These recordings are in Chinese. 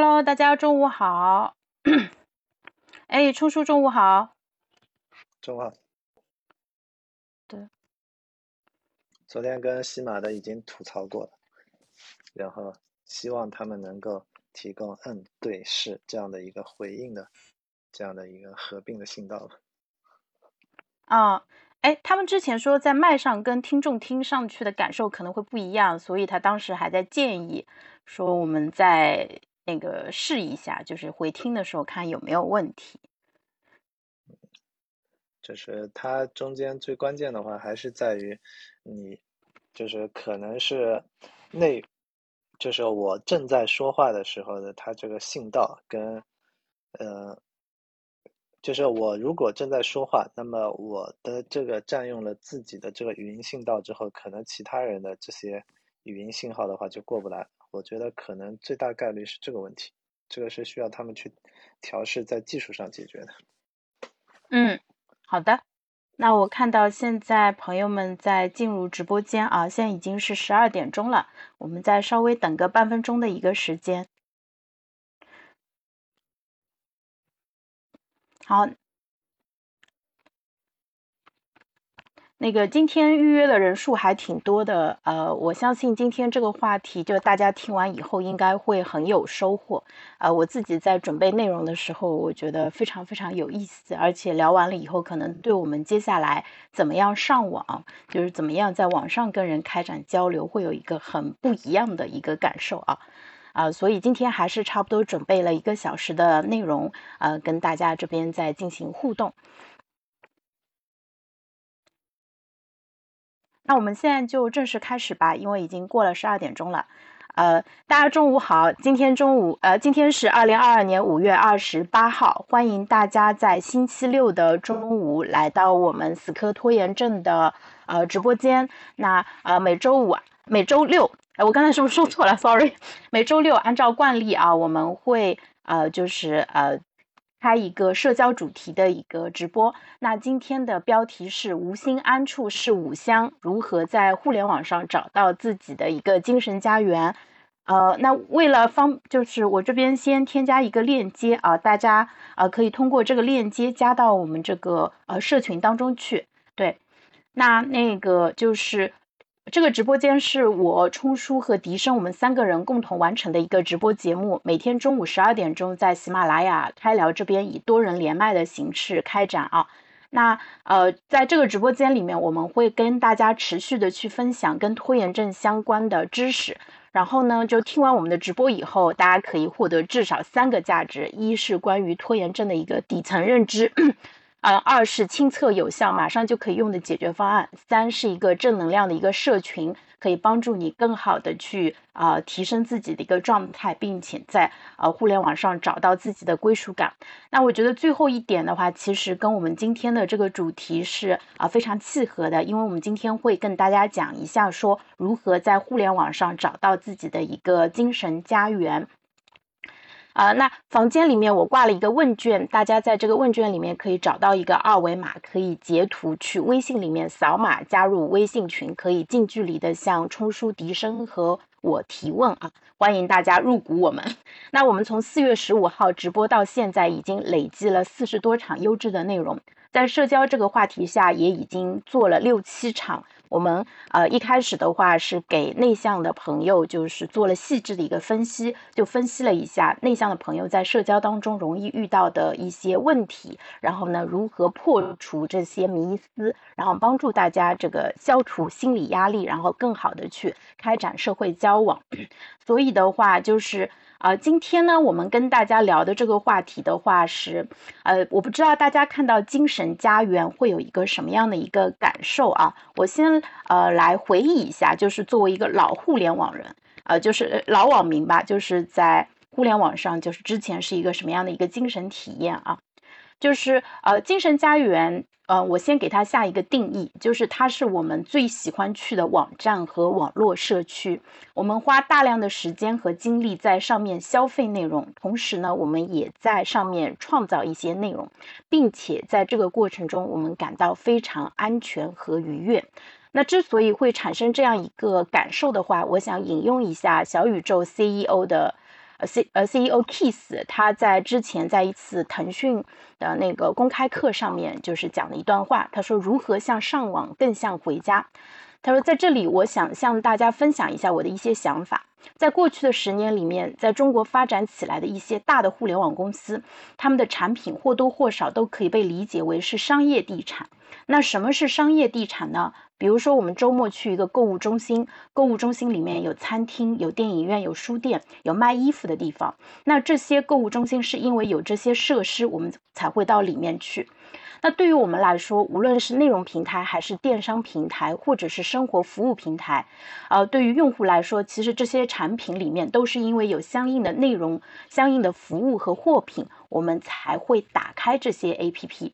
Hello，大家中午好。哎，冲叔中午好。中午好。对。昨天跟西马的已经吐槽过了，然后希望他们能够提供“嗯，对，是”这样的一个回应的，这样的一个合并的信道吧。啊，哎，他们之前说在麦上跟听众听上去的感受可能会不一样，所以他当时还在建议说我们在。那个试一下，就是回听的时候看有没有问题。就是它中间最关键的话，还是在于你，就是可能是内，就是我正在说话的时候的它这个信道跟，呃，就是我如果正在说话，那么我的这个占用了自己的这个语音信道之后，可能其他人的这些语音信号的话就过不来。我觉得可能最大概率是这个问题，这个是需要他们去调试，在技术上解决的。嗯，好的。那我看到现在朋友们在进入直播间啊，现在已经是十二点钟了，我们再稍微等个半分钟的一个时间。好。那个今天预约的人数还挺多的，呃，我相信今天这个话题就大家听完以后应该会很有收获，呃，我自己在准备内容的时候，我觉得非常非常有意思，而且聊完了以后，可能对我们接下来怎么样上网，就是怎么样在网上跟人开展交流，会有一个很不一样的一个感受啊，啊，所以今天还是差不多准备了一个小时的内容，呃，跟大家这边在进行互动。那我们现在就正式开始吧，因为已经过了十二点钟了。呃，大家中午好，今天中午，呃，今天是二零二二年五月二十八号，欢迎大家在星期六的中午来到我们死磕拖延症的呃直播间。那呃每周五、每周六，哎，我刚才是不是说错了？Sorry，每周六按照惯例啊，我们会呃就是呃。开一个社交主题的一个直播，那今天的标题是“无心安处是吾乡”，如何在互联网上找到自己的一个精神家园？呃，那为了方，就是我这边先添加一个链接啊，大家啊可以通过这个链接加到我们这个呃社群当中去。对，那那个就是。这个直播间是我冲叔和笛声我们三个人共同完成的一个直播节目，每天中午十二点钟在喜马拉雅开聊这边以多人连麦的形式开展啊。那呃，在这个直播间里面，我们会跟大家持续的去分享跟拖延症相关的知识。然后呢，就听完我们的直播以后，大家可以获得至少三个价值：一是关于拖延症的一个底层认知。呃，二是亲测有效，马上就可以用的解决方案；三是一个正能量的一个社群，可以帮助你更好的去啊提升自己的一个状态，并且在呃互联网上找到自己的归属感。那我觉得最后一点的话，其实跟我们今天的这个主题是啊非常契合的，因为我们今天会跟大家讲一下说如何在互联网上找到自己的一个精神家园。啊，那房间里面我挂了一个问卷，大家在这个问卷里面可以找到一个二维码，可以截图去微信里面扫码加入微信群，可以近距离的向冲叔笛声和我提问啊，欢迎大家入股我们。那我们从四月十五号直播到现在，已经累计了四十多场优质的内容，在社交这个话题下，也已经做了六七场。我们呃一开始的话是给内向的朋友，就是做了细致的一个分析，就分析了一下内向的朋友在社交当中容易遇到的一些问题，然后呢如何破除这些迷思，然后帮助大家这个消除心理压力，然后更好的去开展社会交往。所以的话就是。啊，今天呢，我们跟大家聊的这个话题的话是，呃，我不知道大家看到精神家园会有一个什么样的一个感受啊？我先呃来回忆一下，就是作为一个老互联网人，呃，就是老网民吧，就是在互联网上，就是之前是一个什么样的一个精神体验啊？就是呃，精神家园，呃，我先给它下一个定义，就是它是我们最喜欢去的网站和网络社区。我们花大量的时间和精力在上面消费内容，同时呢，我们也在上面创造一些内容，并且在这个过程中，我们感到非常安全和愉悦。那之所以会产生这样一个感受的话，我想引用一下小宇宙 CEO 的。呃 C 呃 CEO Kiss 他在之前在一次腾讯的那个公开课上面就是讲了一段话，他说如何像上网更像回家。他说在这里我想向大家分享一下我的一些想法。在过去的十年里面，在中国发展起来的一些大的互联网公司，他们的产品或多或少都可以被理解为是商业地产。那什么是商业地产呢？比如说，我们周末去一个购物中心，购物中心里面有餐厅、有电影院、有书店、有卖衣服的地方。那这些购物中心是因为有这些设施，我们才会到里面去。那对于我们来说，无论是内容平台，还是电商平台，或者是生活服务平台，呃，对于用户来说，其实这些产品里面都是因为有相应的内容、相应的服务和货品，我们才会打开这些 APP。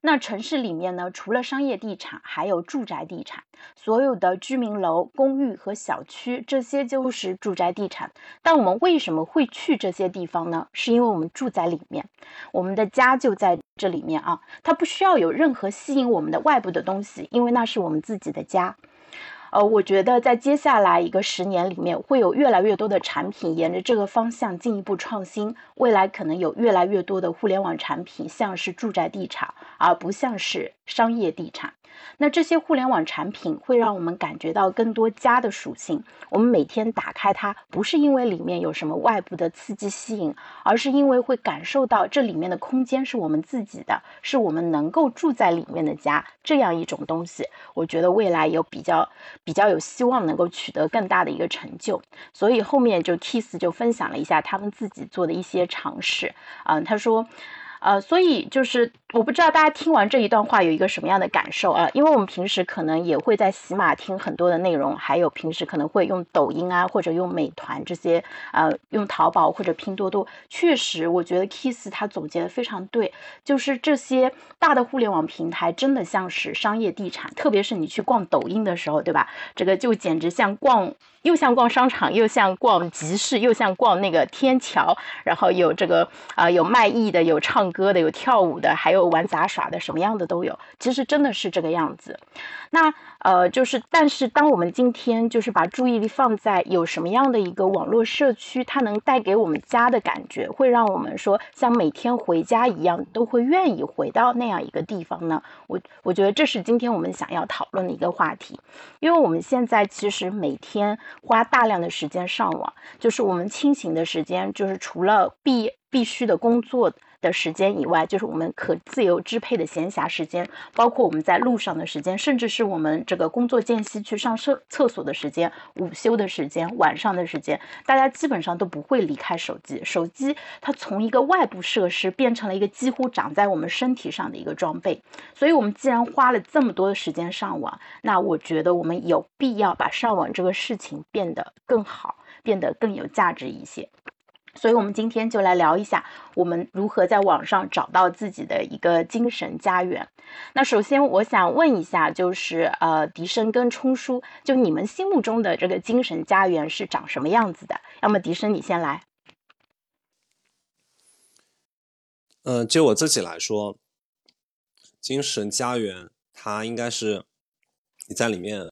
那城市里面呢，除了商业地产，还有住宅地产，所有的居民楼、公寓和小区，这些就是住宅地产。但我们为什么会去这些地方呢？是因为我们住在里面，我们的家就在这里面啊，它不需要有任何吸引我们的外部的东西，因为那是我们自己的家。呃，我觉得在接下来一个十年里面，会有越来越多的产品沿着这个方向进一步创新。未来可能有越来越多的互联网产品像是住宅地产，而不像是商业地产。那这些互联网产品会让我们感觉到更多家的属性。我们每天打开它，不是因为里面有什么外部的刺激吸引，而是因为会感受到这里面的空间是我们自己的，是我们能够住在里面的家这样一种东西。我觉得未来有比较比较有希望能够取得更大的一个成就。所以后面就 Kiss 就分享了一下他们自己做的一些尝试。嗯，他说。呃，所以就是我不知道大家听完这一段话有一个什么样的感受啊？因为我们平时可能也会在喜马听很多的内容，还有平时可能会用抖音啊，或者用美团这些，呃，用淘宝或者拼多多。确实，我觉得 Kiss 他总结的非常对，就是这些大的互联网平台真的像是商业地产，特别是你去逛抖音的时候，对吧？这个就简直像逛，又像逛商场，又像逛集市，又像逛那个天桥，然后有这个啊，有卖艺的，有唱。歌的有跳舞的，还有玩杂耍的，什么样的都有。其实真的是这个样子。那呃，就是，但是当我们今天就是把注意力放在有什么样的一个网络社区，它能带给我们家的感觉，会让我们说像每天回家一样，都会愿意回到那样一个地方呢？我我觉得这是今天我们想要讨论的一个话题。因为我们现在其实每天花大量的时间上网，就是我们清醒的时间，就是除了必必须的工作。的时间以外，就是我们可自由支配的闲暇时间，包括我们在路上的时间，甚至是我们这个工作间隙去上厕厕所的时间、午休的时间、晚上的时间，大家基本上都不会离开手机。手机它从一个外部设施变成了一个几乎长在我们身体上的一个装备。所以，我们既然花了这么多的时间上网，那我觉得我们有必要把上网这个事情变得更好，变得更有价值一些。所以，我们今天就来聊一下，我们如何在网上找到自己的一个精神家园。那首先，我想问一下，就是呃，笛声跟冲叔，就你们心目中的这个精神家园是长什么样子的？要么笛声你先来。嗯，就我自己来说，精神家园它应该是你在里面，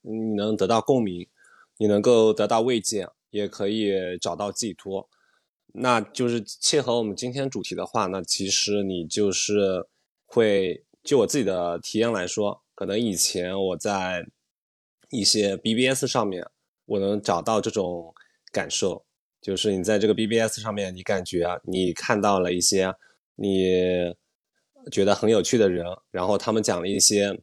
你能得到共鸣，你能够得到慰藉。也可以找到寄托，那就是切合我们今天主题的话，那其实你就是会就我自己的体验来说，可能以前我在一些 BBS 上面，我能找到这种感受，就是你在这个 BBS 上面，你感觉你看到了一些你觉得很有趣的人，然后他们讲了一些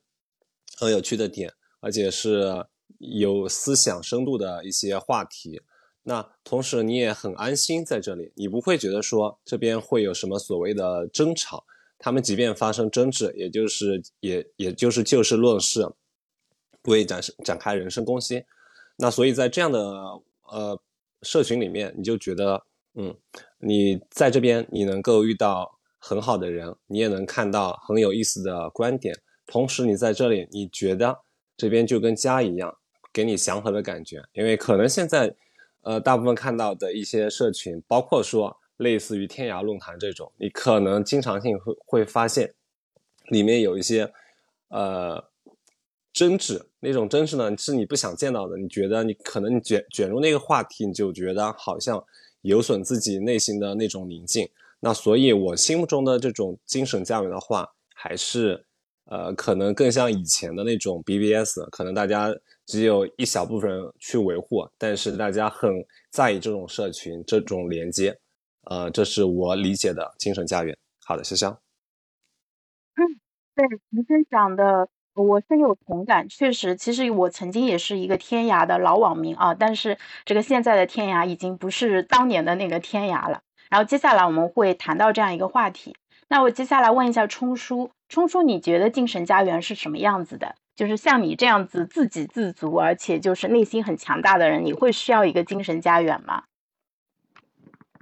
很有趣的点，而且是有思想深度的一些话题。那同时你也很安心在这里，你不会觉得说这边会有什么所谓的争吵，他们即便发生争执，也就是也也就是就事论事，不会展展开人身攻击。那所以在这样的呃社群里面，你就觉得嗯，你在这边你能够遇到很好的人，你也能看到很有意思的观点，同时你在这里你觉得这边就跟家一样，给你祥和的感觉，因为可能现在。呃，大部分看到的一些社群，包括说类似于天涯论坛这种，你可能经常性会会发现，里面有一些呃争执，那种争执呢是你不想见到的。你觉得你可能你卷卷入那个话题，你就觉得好像有损自己内心的那种宁静。那所以，我心目中的这种精神家园的话，还是呃，可能更像以前的那种 BBS，可能大家只有一小部分人去维护，但是大家很在意这种社群、这种连接。呃，这是我理解的精神家园。好的，潇潇。嗯，对，您分享的。我深有同感，确实，其实我曾经也是一个天涯的老网民啊，但是这个现在的天涯已经不是当年的那个天涯了。然后接下来我们会谈到这样一个话题，那我接下来问一下冲叔，冲叔，你觉得精神家园是什么样子的？就是像你这样子自给自足，而且就是内心很强大的人，你会需要一个精神家园吗？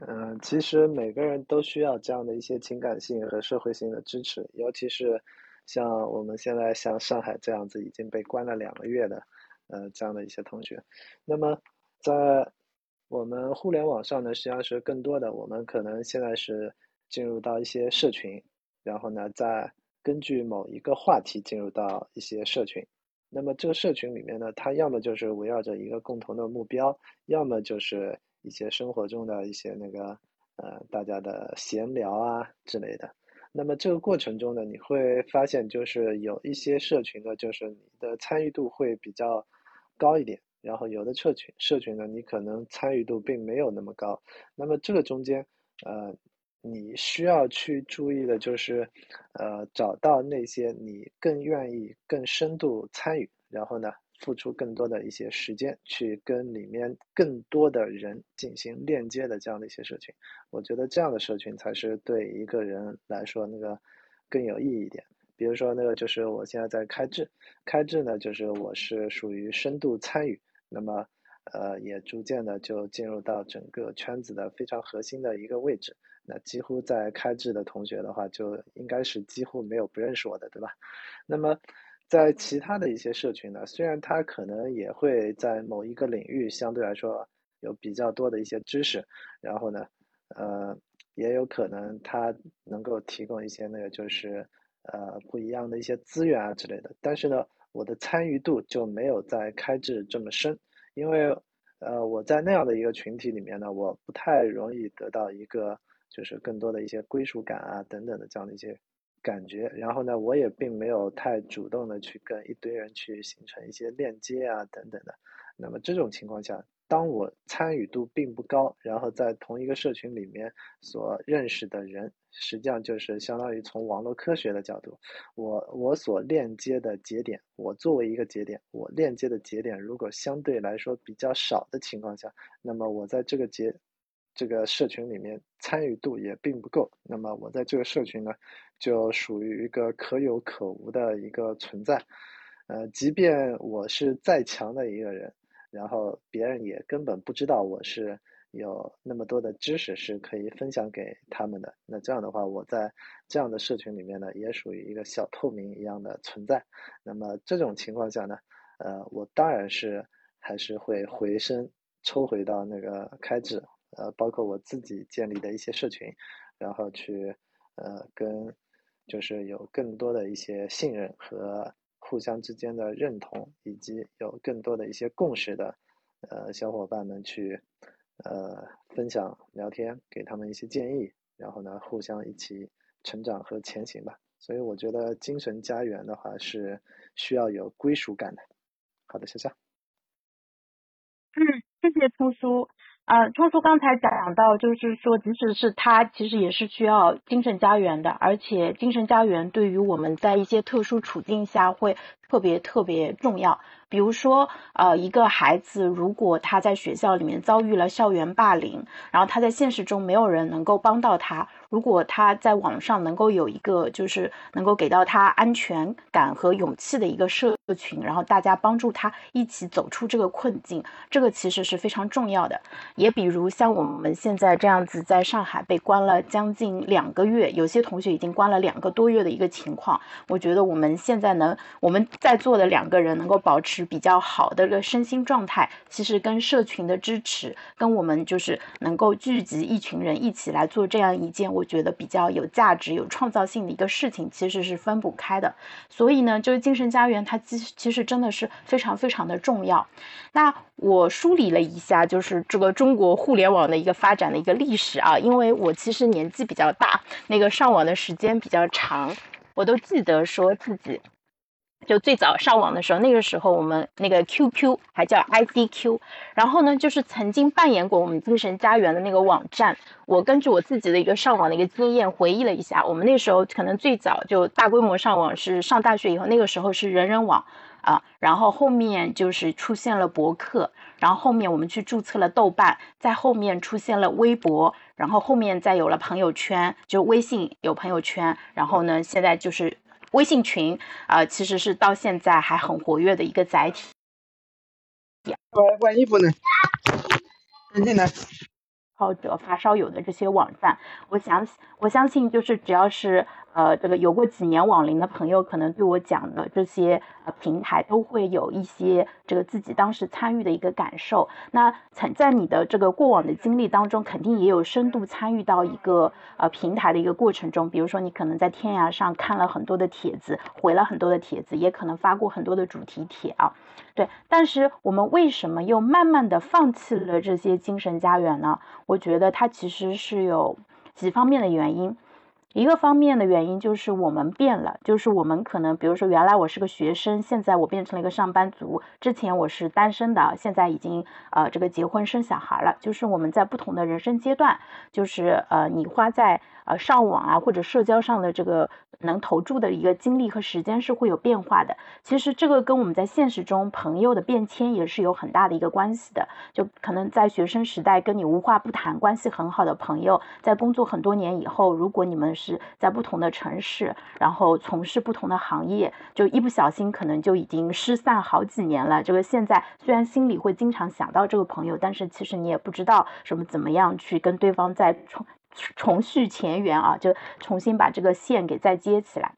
嗯，其实每个人都需要这样的一些情感性和社会性的支持，尤其是。像我们现在像上海这样子已经被关了两个月的，呃，这样的一些同学，那么在我们互联网上呢，实际上是更多的，我们可能现在是进入到一些社群，然后呢，在根据某一个话题进入到一些社群，那么这个社群里面呢，它要么就是围绕着一个共同的目标，要么就是一些生活中的一些那个呃大家的闲聊啊之类的。那么这个过程中呢，你会发现就是有一些社群呢，就是你的参与度会比较高一点，然后有的社群社群呢，你可能参与度并没有那么高。那么这个中间，呃，你需要去注意的就是，呃，找到那些你更愿意、更深度参与，然后呢。付出更多的一些时间去跟里面更多的人进行链接的这样的一些社群，我觉得这样的社群才是对一个人来说那个更有意义一点。比如说那个就是我现在在开智，开智呢就是我是属于深度参与，那么呃也逐渐的就进入到整个圈子的非常核心的一个位置。那几乎在开智的同学的话，就应该是几乎没有不认识我的，对吧？那么。在其他的一些社群呢，虽然他可能也会在某一个领域相对来说有比较多的一些知识，然后呢，呃，也有可能他能够提供一些那个就是呃不一样的一些资源啊之类的，但是呢，我的参与度就没有在开智这么深，因为呃我在那样的一个群体里面呢，我不太容易得到一个就是更多的一些归属感啊等等的这样的一些。感觉，然后呢，我也并没有太主动的去跟一堆人去形成一些链接啊，等等的。那么这种情况下，当我参与度并不高，然后在同一个社群里面所认识的人，实际上就是相当于从网络科学的角度，我我所链接的节点，我作为一个节点，我链接的节点如果相对来说比较少的情况下，那么我在这个节这个社群里面参与度也并不够，那么我在这个社群呢，就属于一个可有可无的一个存在，呃，即便我是再强的一个人，然后别人也根本不知道我是有那么多的知识是可以分享给他们的。那这样的话，我在这样的社群里面呢，也属于一个小透明一样的存在。那么这种情况下呢，呃，我当然是还是会回身抽回到那个开智。呃，包括我自己建立的一些社群，然后去呃跟就是有更多的一些信任和互相之间的认同，以及有更多的一些共识的呃小伙伴们去呃分享聊天，给他们一些建议，然后呢互相一起成长和前行吧。所以我觉得精神家园的话是需要有归属感的。好的，谢谢。嗯，谢谢聪叔。啊，冲叔刚才讲到，就是说，即使是他，其实也是需要精神家园的，而且精神家园对于我们在一些特殊处境下会特别特别重要。比如说，呃，一个孩子如果他在学校里面遭遇了校园霸凌，然后他在现实中没有人能够帮到他。如果他在网上能够有一个，就是能够给到他安全感和勇气的一个社群，然后大家帮助他一起走出这个困境，这个其实是非常重要的。也比如像我们现在这样子，在上海被关了将近两个月，有些同学已经关了两个多月的一个情况，我觉得我们现在能，我们在座的两个人能够保持比较好的一个身心状态，其实跟社群的支持，跟我们就是能够聚集一群人一起来做这样一件我觉得比较有价值、有创造性的一个事情，其实是分不开的。所以呢，就是精神家园，它其其实真的是非常非常的重要。那我梳理了一下，就是这个中国互联网的一个发展的一个历史啊，因为我其实年纪比较大，那个上网的时间比较长，我都记得说自己。就最早上网的时候，那个时候我们那个 QQ 还叫 ICQ，然后呢，就是曾经扮演过我们精神家园的那个网站。我根据我自己的一个上网的一个经验回忆了一下，我们那时候可能最早就大规模上网是上大学以后，那个时候是人人网啊，然后后面就是出现了博客，然后后面我们去注册了豆瓣，在后面出现了微博，然后后面再有了朋友圈，就微信有朋友圈，然后呢，现在就是。微信群啊，其实是到现在还很活跃的一个载体。换换衣服呢？赶紧来。或者发烧友的这些网站，我想我相信就是只要是呃这个有过几年网龄的朋友，可能对我讲的这些呃平台都会有一些这个自己当时参与的一个感受。那曾在你的这个过往的经历当中，肯定也有深度参与到一个呃平台的一个过程中。比如说你可能在天涯上看了很多的帖子，回了很多的帖子，也可能发过很多的主题帖啊。对，但是我们为什么又慢慢的放弃了这些精神家园呢？我觉得它其实是有几方面的原因。一个方面的原因就是我们变了，就是我们可能，比如说原来我是个学生，现在我变成了一个上班族；之前我是单身的，现在已经呃这个结婚生小孩了。就是我们在不同的人生阶段，就是呃你花在呃上网啊或者社交上的这个能投注的一个精力和时间是会有变化的。其实这个跟我们在现实中朋友的变迁也是有很大的一个关系的。就可能在学生时代跟你无话不谈、关系很好的朋友，在工作很多年以后，如果你们是是在不同的城市，然后从事不同的行业，就一不小心可能就已经失散好几年了。这个现在虽然心里会经常想到这个朋友，但是其实你也不知道什么怎么样去跟对方再重重续前缘啊，就重新把这个线给再接起来。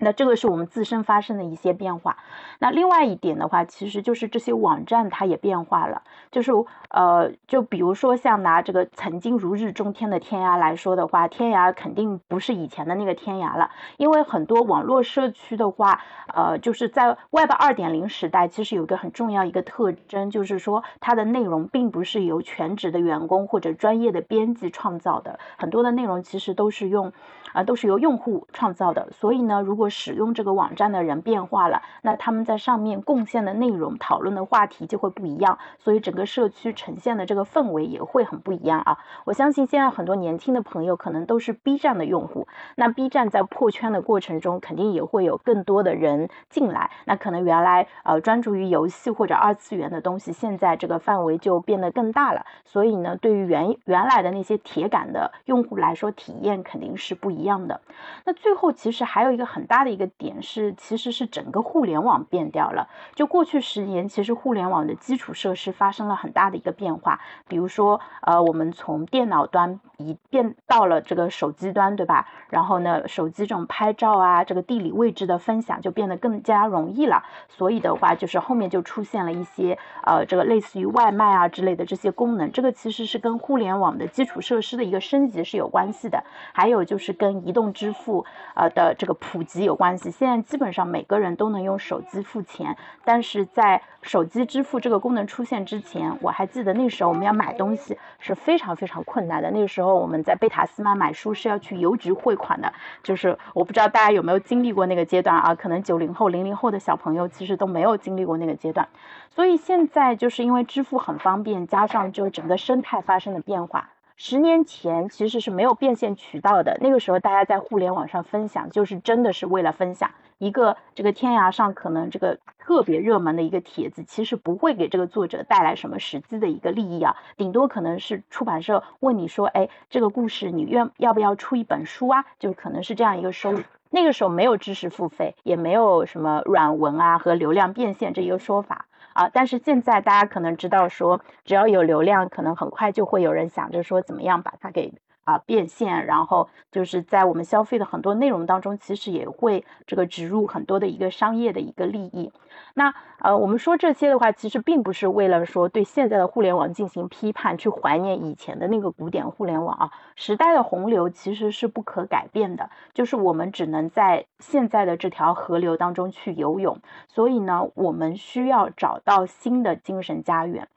那这个是我们自身发生的一些变化。那另外一点的话，其实就是这些网站它也变化了。就是呃，就比如说像拿这个曾经如日中天的天涯来说的话，天涯肯定不是以前的那个天涯了。因为很多网络社区的话，呃，就是在 Web 二点零时代，其实有一个很重要一个特征，就是说它的内容并不是由全职的员工或者专业的编辑创造的，很多的内容其实都是用。啊，都是由用户创造的，所以呢，如果使用这个网站的人变化了，那他们在上面贡献的内容、讨论的话题就会不一样，所以整个社区呈现的这个氛围也会很不一样啊。我相信现在很多年轻的朋友可能都是 B 站的用户，那 B 站在破圈的过程中，肯定也会有更多的人进来，那可能原来呃专注于游戏或者二次元的东西，现在这个范围就变得更大了，所以呢，对于原原来的那些铁杆的用户来说，体验肯定是不一。样的，那最后其实还有一个很大它的一个点是，其实是整个互联网变掉了。就过去十年，其实互联网的基础设施发生了很大的一个变化。比如说，呃，我们从电脑端移变到了这个手机端，对吧？然后呢，手机这种拍照啊，这个地理位置的分享就变得更加容易了。所以的话，就是后面就出现了一些呃，这个类似于外卖啊之类的这些功能。这个其实是跟互联网的基础设施的一个升级是有关系的。还有就是跟跟移动支付呃的这个普及有关系，现在基本上每个人都能用手机付钱，但是在手机支付这个功能出现之前，我还记得那时候我们要买东西是非常非常困难的。那个时候我们在贝塔斯曼买书是要去邮局汇款的，就是我不知道大家有没有经历过那个阶段啊？可能九零后、零零后的小朋友其实都没有经历过那个阶段，所以现在就是因为支付很方便，加上就整个生态发生了变化。十年前其实是没有变现渠道的，那个时候大家在互联网上分享，就是真的是为了分享。一个这个天涯上可能这个特别热门的一个帖子，其实不会给这个作者带来什么实际的一个利益啊，顶多可能是出版社问你说，哎，这个故事你愿要不要出一本书啊？就可能是这样一个收入。那个时候没有知识付费，也没有什么软文啊和流量变现这一个说法。啊，但是现在大家可能知道说，只要有流量，可能很快就会有人想着说怎么样把它给啊变现，然后就是在我们消费的很多内容当中，其实也会这个植入很多的一个商业的一个利益。那呃，我们说这些的话，其实并不是为了说对现在的互联网进行批判，去怀念以前的那个古典互联网啊。时代的洪流其实是不可改变的，就是我们只能在现在的这条河流当中去游泳。所以呢，我们需要找到新的精神家园。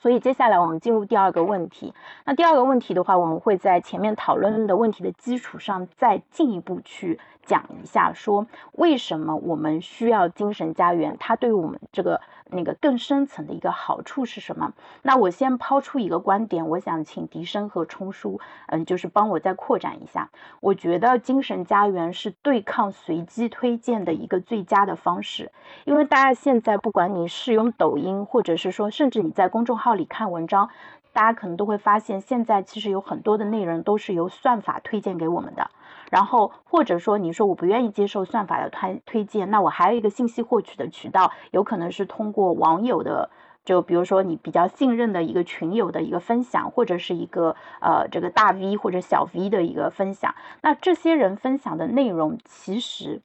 所以接下来我们进入第二个问题。那第二个问题的话，我们会在前面讨论的问题的基础上，再进一步去讲一下，说为什么我们需要精神家园，它对我们这个。那个更深层的一个好处是什么？那我先抛出一个观点，我想请笛声和冲叔，嗯，就是帮我再扩展一下。我觉得精神家园是对抗随机推荐的一个最佳的方式，因为大家现在不管你是用抖音，或者是说甚至你在公众号里看文章，大家可能都会发现，现在其实有很多的内容都是由算法推荐给我们的。然后或者说你说我不愿意接受算法的推推荐，那我还有一个信息获取的渠道，有可能是通过网友的，就比如说你比较信任的一个群友的一个分享，或者是一个呃这个大 V 或者小 V 的一个分享。那这些人分享的内容其实。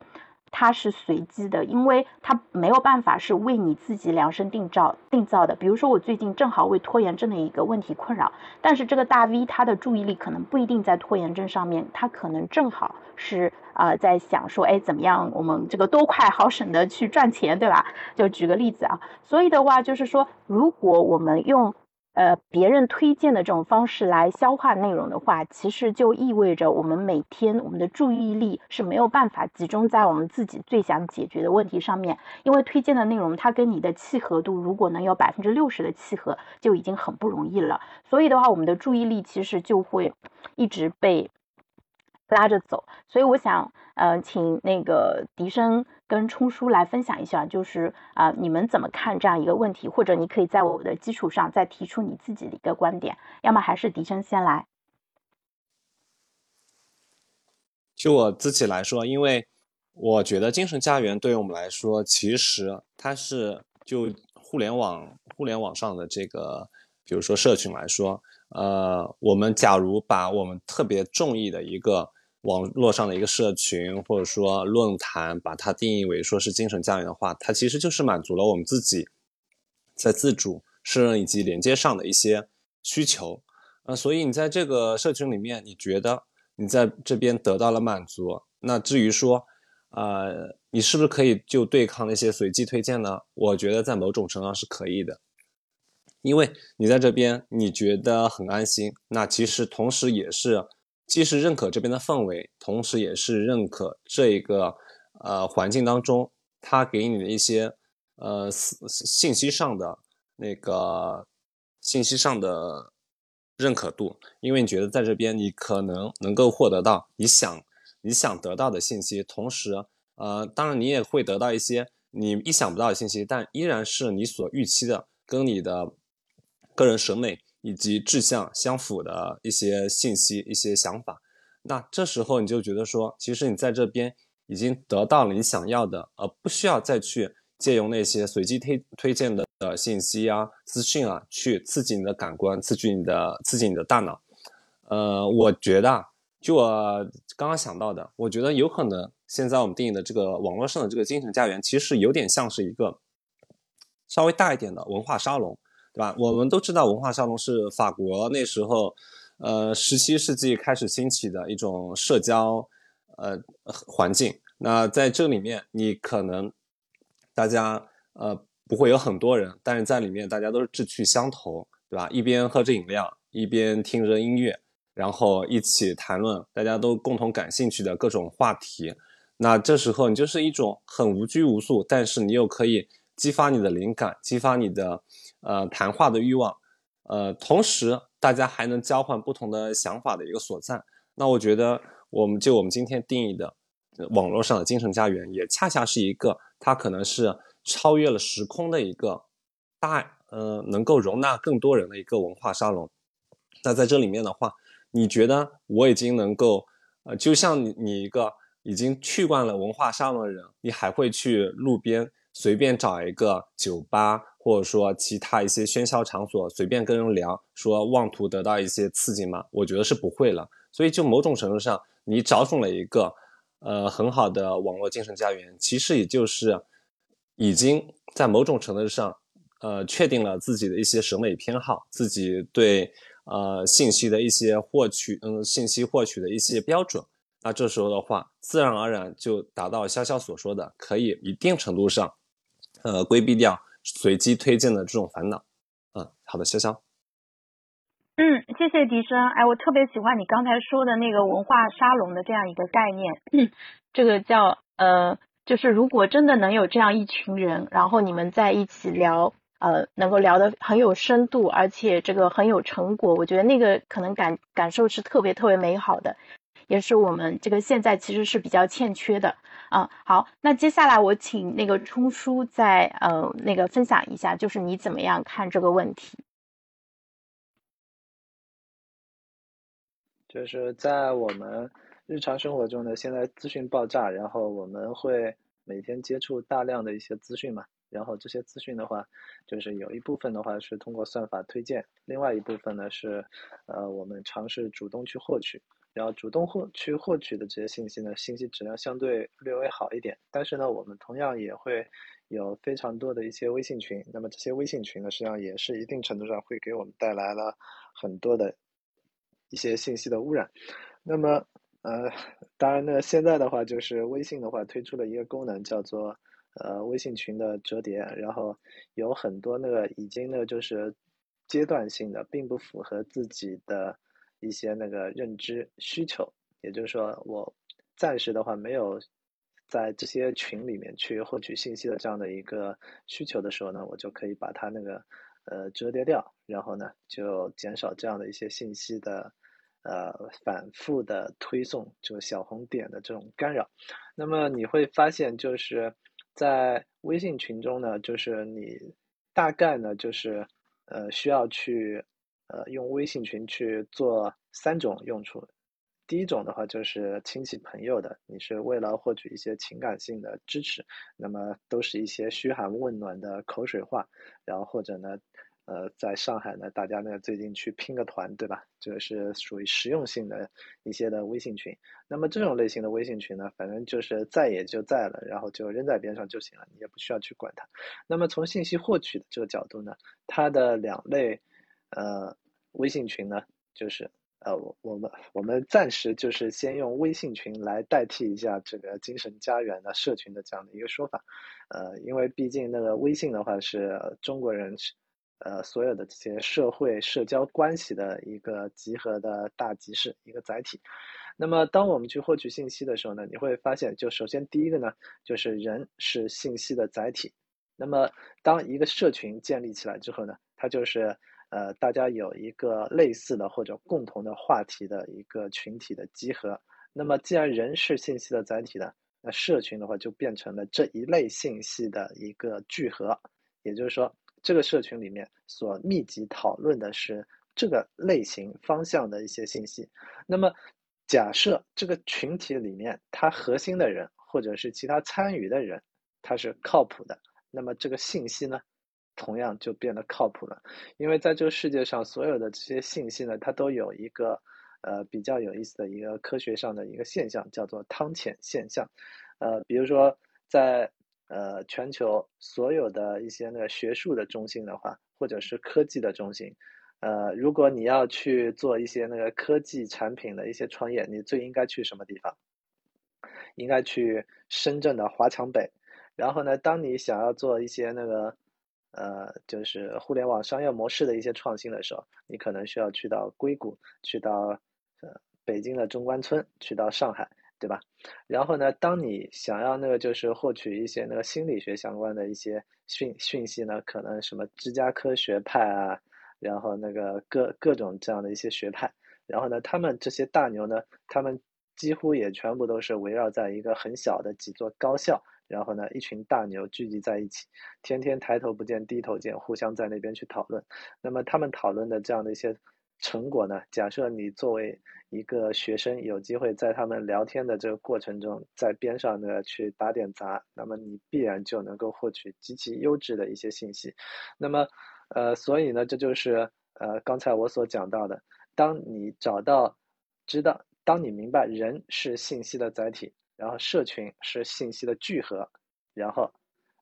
它是随机的，因为它没有办法是为你自己量身定造定造的。比如说，我最近正好为拖延症的一个问题困扰，但是这个大 V 他的注意力可能不一定在拖延症上面，他可能正好是啊在想说，哎，怎么样我们这个多快好省的去赚钱，对吧？就举个例子啊，所以的话就是说，如果我们用。呃，别人推荐的这种方式来消化内容的话，其实就意味着我们每天我们的注意力是没有办法集中在我们自己最想解决的问题上面，因为推荐的内容它跟你的契合度如果能有百分之六十的契合，就已经很不容易了。所以的话，我们的注意力其实就会一直被。拉着走，所以我想，呃，请那个笛声跟冲叔来分享一下，就是啊，你们怎么看这样一个问题？或者你可以在我的基础上再提出你自己的一个观点，要么还是笛声先来。就我自己来说，因为我觉得精神家园对于我们来说，其实它是就互联网互联网上的这个，比如说社群来说，呃，我们假如把我们特别中意的一个。网络上的一个社群或者说论坛，把它定义为说是精神家园的话，它其实就是满足了我们自己在自主、胜任以及连接上的一些需求。呃，所以你在这个社群里面，你觉得你在这边得到了满足，那至于说，呃，你是不是可以就对抗那些随机推荐呢？我觉得在某种程度上是可以的，因为你在这边你觉得很安心，那其实同时也是。既是认可这边的氛围，同时也是认可这一个呃环境当中他给你的一些呃信息上的那个信息上的认可度，因为你觉得在这边你可能能够获得到你想你想得到的信息，同时呃当然你也会得到一些你意想不到的信息，但依然是你所预期的，跟你的个人审美。以及志向相符的一些信息、一些想法，那这时候你就觉得说，其实你在这边已经得到了你想要的，而不需要再去借用那些随机推推荐的的信息啊、资讯啊，去刺激你的感官、刺激你的、刺激你的大脑。呃，我觉得，就我刚刚想到的，我觉得有可能现在我们定义的这个网络上的这个精神家园，其实有点像是一个稍微大一点的文化沙龙。对吧？我们都知道文化沙龙是法国那时候，呃，十七世纪开始兴起的一种社交，呃，环境。那在这里面，你可能大家呃不会有很多人，但是在里面大家都是志趣相投，对吧？一边喝着饮料，一边听着音乐，然后一起谈论大家都共同感兴趣的各种话题。那这时候你就是一种很无拘无束，但是你又可以激发你的灵感，激发你的。呃，谈话的欲望，呃，同时大家还能交换不同的想法的一个所在。那我觉得，我们就我们今天定义的网络上的精神家园，也恰恰是一个它可能是超越了时空的一个大，呃，能够容纳更多人的一个文化沙龙。那在这里面的话，你觉得我已经能够，呃，就像你你一个已经去惯了文化沙龙的人，你还会去路边随便找一个酒吧，或者说其他一些喧嚣场所，随便跟人聊，说妄图得到一些刺激吗？我觉得是不会了。所以就某种程度上，你找准了一个呃很好的网络精神家园，其实也就是已经在某种程度上呃确定了自己的一些审美偏好，自己对呃信息的一些获取，嗯，信息获取的一些标准。那这时候的话，自然而然就达到潇潇所说的，可以一定程度上。呃，规避掉随机推荐的这种烦恼。嗯，好的，潇潇。嗯，谢谢笛声。哎，我特别喜欢你刚才说的那个文化沙龙的这样一个概念。这个叫呃，就是如果真的能有这样一群人，然后你们在一起聊，呃，能够聊得很有深度，而且这个很有成果，我觉得那个可能感感受是特别特别美好的，也是我们这个现在其实是比较欠缺的。啊，好，那接下来我请那个冲叔再呃那个分享一下，就是你怎么样看这个问题？就是在我们日常生活中呢，现在资讯爆炸，然后我们会每天接触大量的一些资讯嘛，然后这些资讯的话，就是有一部分的话是通过算法推荐，另外一部分呢是呃我们尝试主动去获取。然后主动获去获取的这些信息呢，信息质量相对略微好一点。但是呢，我们同样也会有非常多的一些微信群。那么这些微信群呢，实际上也是一定程度上会给我们带来了很多的一些信息的污染。那么，呃，当然呢，现在的话就是微信的话推出了一个功能，叫做呃微信群的折叠。然后有很多那个已经呢就是阶段性的，并不符合自己的。一些那个认知需求，也就是说，我暂时的话没有在这些群里面去获取信息的这样的一个需求的时候呢，我就可以把它那个呃折叠掉，然后呢就减少这样的一些信息的呃反复的推送，就小红点的这种干扰。那么你会发现，就是在微信群中呢，就是你大概呢就是呃需要去。呃，用微信群去做三种用处。第一种的话就是亲戚朋友的，你是为了获取一些情感性的支持，那么都是一些嘘寒问暖的口水话，然后或者呢，呃，在上海呢，大家呢最近去拼个团，对吧？这个是属于实用性的一些的微信群。那么这种类型的微信群呢，反正就是在也就在了，然后就扔在边上就行了，你也不需要去管它。那么从信息获取的这个角度呢，它的两类。呃，微信群呢，就是呃，我我们我们暂时就是先用微信群来代替一下这个精神家园的社群的这样的一个说法，呃，因为毕竟那个微信的话是中国人呃所有的这些社会社交关系的一个集合的大集市一个载体。那么当我们去获取信息的时候呢，你会发现，就首先第一个呢，就是人是信息的载体。那么当一个社群建立起来之后呢，它就是。呃，大家有一个类似的或者共同的话题的一个群体的集合。那么，既然人是信息的载体呢，那社群的话就变成了这一类信息的一个聚合。也就是说，这个社群里面所密集讨论的是这个类型方向的一些信息。那么，假设这个群体里面它核心的人或者是其他参与的人，他是靠谱的，那么这个信息呢？同样就变得靠谱了，因为在这个世界上，所有的这些信息呢，它都有一个呃比较有意思的一个科学上的一个现象，叫做汤浅现象。呃，比如说在呃全球所有的一些那个学术的中心的话，或者是科技的中心，呃，如果你要去做一些那个科技产品的一些创业，你最应该去什么地方？应该去深圳的华强北。然后呢，当你想要做一些那个呃，就是互联网商业模式的一些创新的时候，你可能需要去到硅谷，去到呃北京的中关村，去到上海，对吧？然后呢，当你想要那个就是获取一些那个心理学相关的一些讯讯息呢，可能什么芝加哥学派啊，然后那个各各种这样的一些学派，然后呢，他们这些大牛呢，他们几乎也全部都是围绕在一个很小的几座高校。然后呢，一群大牛聚集在一起，天天抬头不见低头见，互相在那边去讨论。那么他们讨论的这样的一些成果呢？假设你作为一个学生，有机会在他们聊天的这个过程中，在边上呢去打点杂，那么你必然就能够获取极其优质的一些信息。那么，呃，所以呢，这就是呃刚才我所讲到的，当你找到、知道，当你明白人是信息的载体，然后社群是信息的聚合，然后，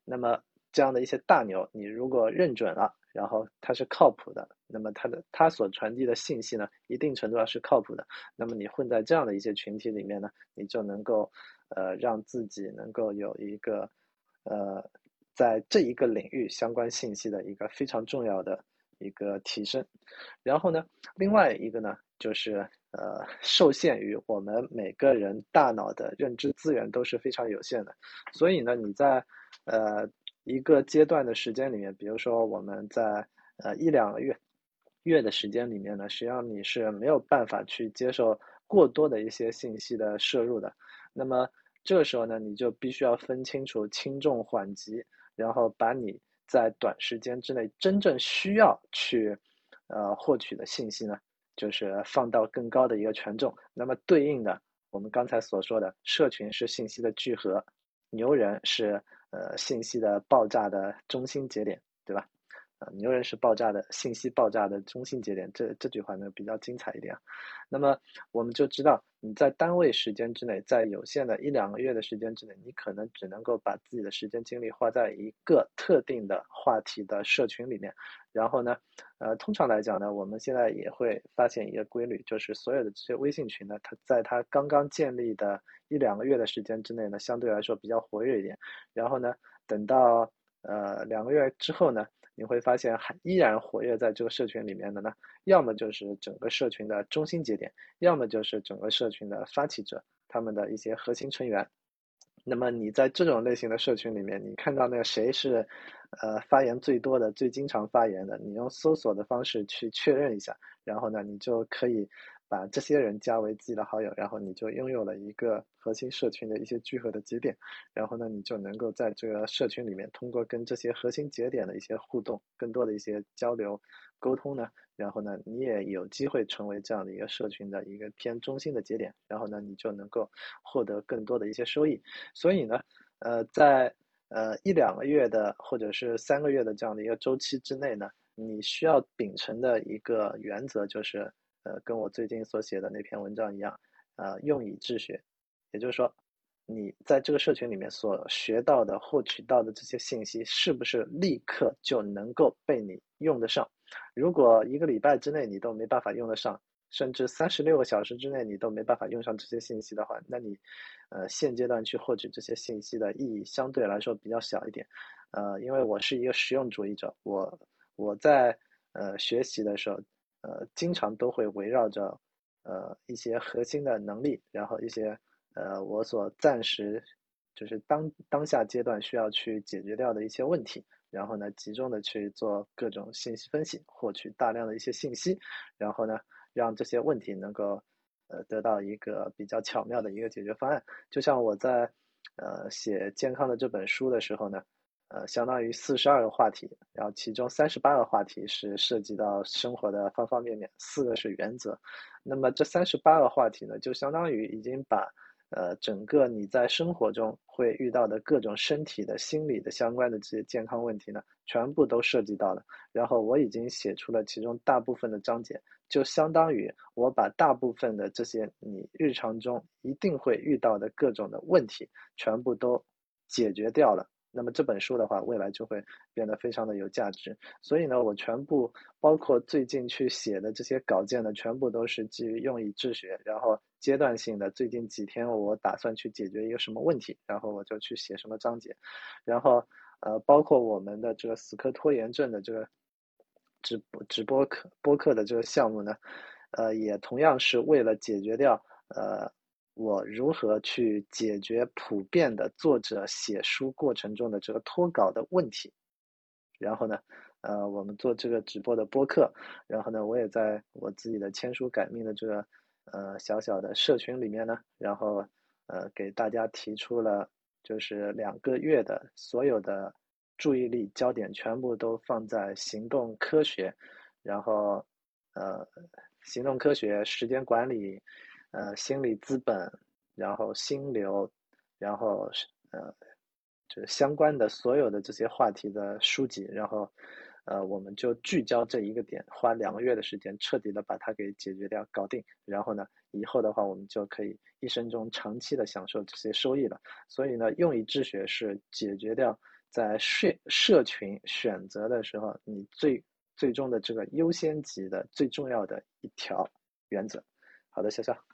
那么这样的一些大牛，你如果认准了。然后它是靠谱的，那么它的它所传递的信息呢，一定程度上是靠谱的。那么你混在这样的一些群体里面呢，你就能够，呃，让自己能够有一个，呃，在这一个领域相关信息的一个非常重要的一个提升。然后呢，另外一个呢，就是呃，受限于我们每个人大脑的认知资源都是非常有限的，所以呢，你在呃。一个阶段的时间里面，比如说我们在呃一两个月月的时间里面呢，实际上你是没有办法去接受过多的一些信息的摄入的。那么这个时候呢，你就必须要分清楚轻重缓急，然后把你在短时间之内真正需要去呃获取的信息呢，就是放到更高的一个权重。那么对应的，我们刚才所说的社群是信息的聚合，牛人是。呃，信息的爆炸的中心节点，对吧？呃，牛人是爆炸的信息爆炸的中心节点，这这句话呢比较精彩一点。那么我们就知道，你在单位时间之内，在有限的一两个月的时间之内，你可能只能够把自己的时间精力花在一个特定的话题的社群里面。然后呢，呃，通常来讲呢，我们现在也会发现一个规律，就是所有的这些微信群呢，它在它刚刚建立的一两个月的时间之内呢，相对来说比较活跃一点。然后呢，等到呃两个月之后呢，你会发现还依然活跃在这个社群里面的呢，要么就是整个社群的中心节点，要么就是整个社群的发起者，他们的一些核心成员。那么你在这种类型的社群里面，你看到那个谁是，呃，发言最多的、最经常发言的，你用搜索的方式去确认一下，然后呢，你就可以把这些人加为自己的好友，然后你就拥有了一个核心社群的一些聚合的节点，然后呢，你就能够在这个社群里面，通过跟这些核心节点的一些互动，更多的一些交流沟通呢。然后呢，你也有机会成为这样的一个社群的一个偏中心的节点，然后呢，你就能够获得更多的一些收益。所以呢，呃，在呃一两个月的或者是三个月的这样的一个周期之内呢，你需要秉承的一个原则就是，呃，跟我最近所写的那篇文章一样，呃，用以治学，也就是说。你在这个社群里面所学到的、获取到的这些信息，是不是立刻就能够被你用得上？如果一个礼拜之内你都没办法用得上，甚至三十六个小时之内你都没办法用上这些信息的话，那你，呃，现阶段去获取这些信息的意义相对来说比较小一点。呃，因为我是一个实用主义者，我我在呃学习的时候，呃，经常都会围绕着呃一些核心的能力，然后一些。呃，我所暂时就是当当下阶段需要去解决掉的一些问题，然后呢，集中的去做各种信息分析，获取大量的一些信息，然后呢，让这些问题能够呃得到一个比较巧妙的一个解决方案。就像我在呃写健康的这本书的时候呢，呃，相当于四十二个话题，然后其中三十八个话题是涉及到生活的方方面面，四个是原则。那么这三十八个话题呢，就相当于已经把呃，整个你在生活中会遇到的各种身体的、心理的相关的这些健康问题呢，全部都涉及到了。然后我已经写出了其中大部分的章节，就相当于我把大部分的这些你日常中一定会遇到的各种的问题，全部都解决掉了。那么这本书的话，未来就会变得非常的有价值。所以呢，我全部包括最近去写的这些稿件呢，全部都是基于用以治学，然后阶段性的。最近几天，我打算去解决一个什么问题，然后我就去写什么章节。然后，呃，包括我们的这个死磕拖延症的这个直直播课播客的这个项目呢，呃，也同样是为了解决掉呃。我如何去解决普遍的作者写书过程中的这个脱稿的问题？然后呢，呃，我们做这个直播的播客，然后呢，我也在我自己的签书改命的这个呃小小的社群里面呢，然后呃给大家提出了就是两个月的所有的注意力焦点全部都放在行动科学，然后。呃行动科学、时间管理、呃心理资本，然后心流，然后呃就是相关的所有的这些话题的书籍，然后。呃，我们就聚焦这一个点，花两个月的时间，彻底的把它给解决掉、搞定。然后呢，以后的话，我们就可以一生中长期的享受这些收益了。所以呢，用一智学是解决掉在社社群选择的时候，你最最终的这个优先级的最重要的一条原则。好的，笑笑。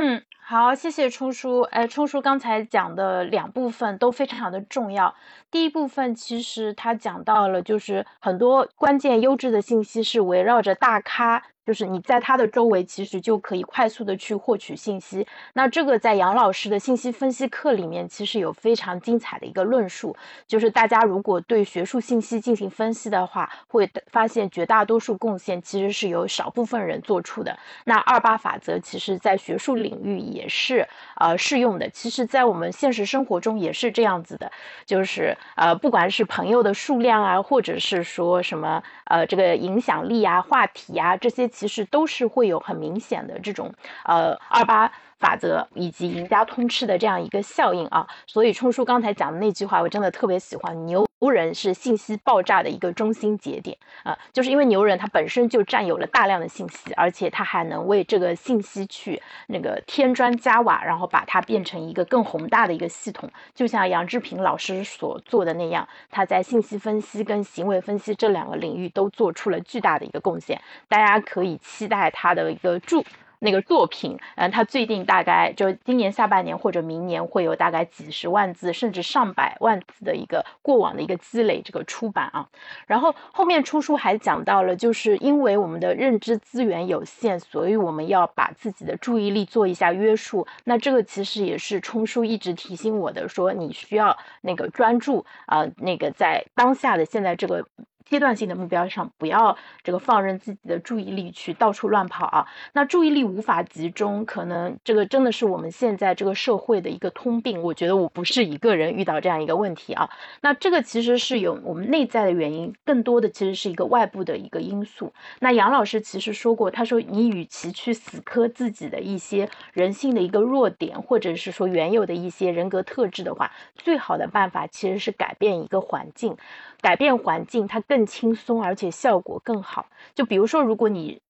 嗯，好，谢谢冲叔。哎，冲叔刚才讲的两部分都非常的重要。第一部分其实他讲到了，就是很多关键优质的信息是围绕着大咖。就是你在他的周围，其实就可以快速的去获取信息。那这个在杨老师的信息分析课里面，其实有非常精彩的一个论述。就是大家如果对学术信息进行分析的话，会发现绝大多数贡献其实是由少部分人做出的。那二八法则其实在学术领域也是呃适用的。其实，在我们现实生活中也是这样子的。就是呃，不管是朋友的数量啊，或者是说什么呃这个影响力啊、话题啊这些。其实都是会有很明显的这种呃二八法则以及赢家通吃的这样一个效应啊，所以冲叔刚才讲的那句话我真的特别喜欢，牛人是信息爆炸的一个中心节点啊，就是因为牛人他本身就占有了大量的信息，而且他还能为这个信息去那个添砖加瓦，然后把它变成一个更宏大的一个系统，就像杨志平老师所做的那样，他在信息分析跟行为分析这两个领域都做出了巨大的一个贡献，大家可以期待他的一个著。那个作品，嗯，他最近大概就今年下半年或者明年会有大概几十万字，甚至上百万字的一个过往的一个积累，这个出版啊。然后后面出书还讲到了，就是因为我们的认知资源有限，所以我们要把自己的注意力做一下约束。那这个其实也是冲叔一直提醒我的，说你需要那个专注啊，那个在当下的现在这个。阶段性的目标上，不要这个放任自己的注意力去到处乱跑啊。那注意力无法集中，可能这个真的是我们现在这个社会的一个通病。我觉得我不是一个人遇到这样一个问题啊。那这个其实是有我们内在的原因，更多的其实是一个外部的一个因素。那杨老师其实说过，他说你与其去死磕自己的一些人性的一个弱点，或者是说原有的一些人格特质的话，最好的办法其实是改变一个环境。改变环境，它更轻松，而且效果更好。就比如说，如果你。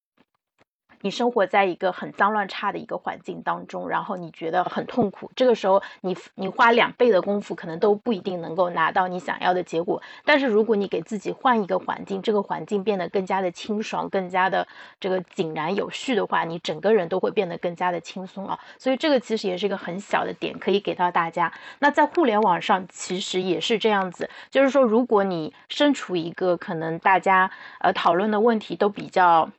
你生活在一个很脏乱差的一个环境当中，然后你觉得很痛苦。这个时候，你你花两倍的功夫，可能都不一定能够拿到你想要的结果。但是，如果你给自己换一个环境，这个环境变得更加的清爽，更加的这个井然有序的话，你整个人都会变得更加的轻松啊。所以，这个其实也是一个很小的点，可以给到大家。那在互联网上，其实也是这样子，就是说，如果你身处一个可能大家呃讨论的问题都比较。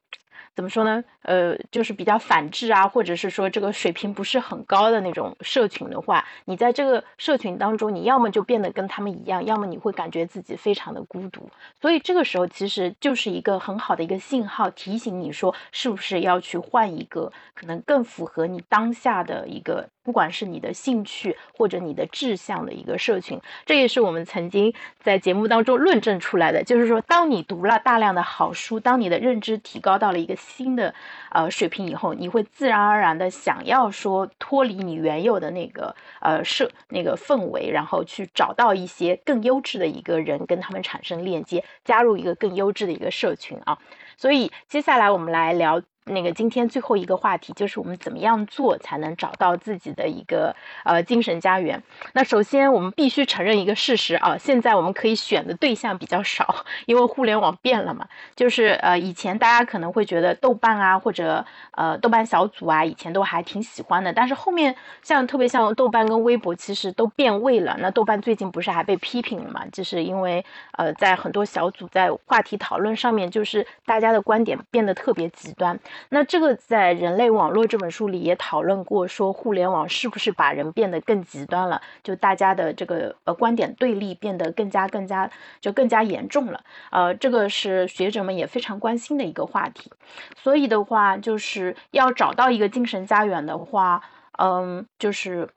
怎么说呢？呃，就是比较反智啊，或者是说这个水平不是很高的那种社群的话，你在这个社群当中，你要么就变得跟他们一样，要么你会感觉自己非常的孤独。所以这个时候其实就是一个很好的一个信号，提醒你说是不是要去换一个可能更符合你当下的一个。不管是你的兴趣或者你的志向的一个社群，这也是我们曾经在节目当中论证出来的。就是说，当你读了大量的好书，当你的认知提高到了一个新的呃水平以后，你会自然而然的想要说脱离你原有的那个呃社那个氛围，然后去找到一些更优质的一个人，跟他们产生链接，加入一个更优质的一个社群啊。所以接下来我们来聊。那个今天最后一个话题就是我们怎么样做才能找到自己的一个呃精神家园？那首先我们必须承认一个事实啊，现在我们可以选的对象比较少，因为互联网变了嘛。就是呃以前大家可能会觉得豆瓣啊或者呃豆瓣小组啊以前都还挺喜欢的，但是后面像特别像豆瓣跟微博其实都变味了。那豆瓣最近不是还被批评了嘛？就是因为呃在很多小组在话题讨论上面，就是大家的观点变得特别极端。那这个在《人类网络》这本书里也讨论过，说互联网是不是把人变得更极端了？就大家的这个呃观点对立变得更加更加就更加严重了。呃，这个是学者们也非常关心的一个话题。所以的话，就是要找到一个精神家园的话，嗯，就是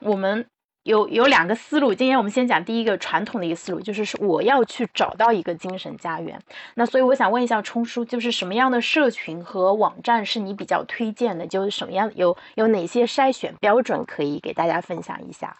我们。有有两个思路。今天我们先讲第一个传统的一个思路，就是说我要去找到一个精神家园。那所以我想问一下冲叔，就是什么样的社群和网站是你比较推荐的？就是什么样有有哪些筛选标准可以给大家分享一下？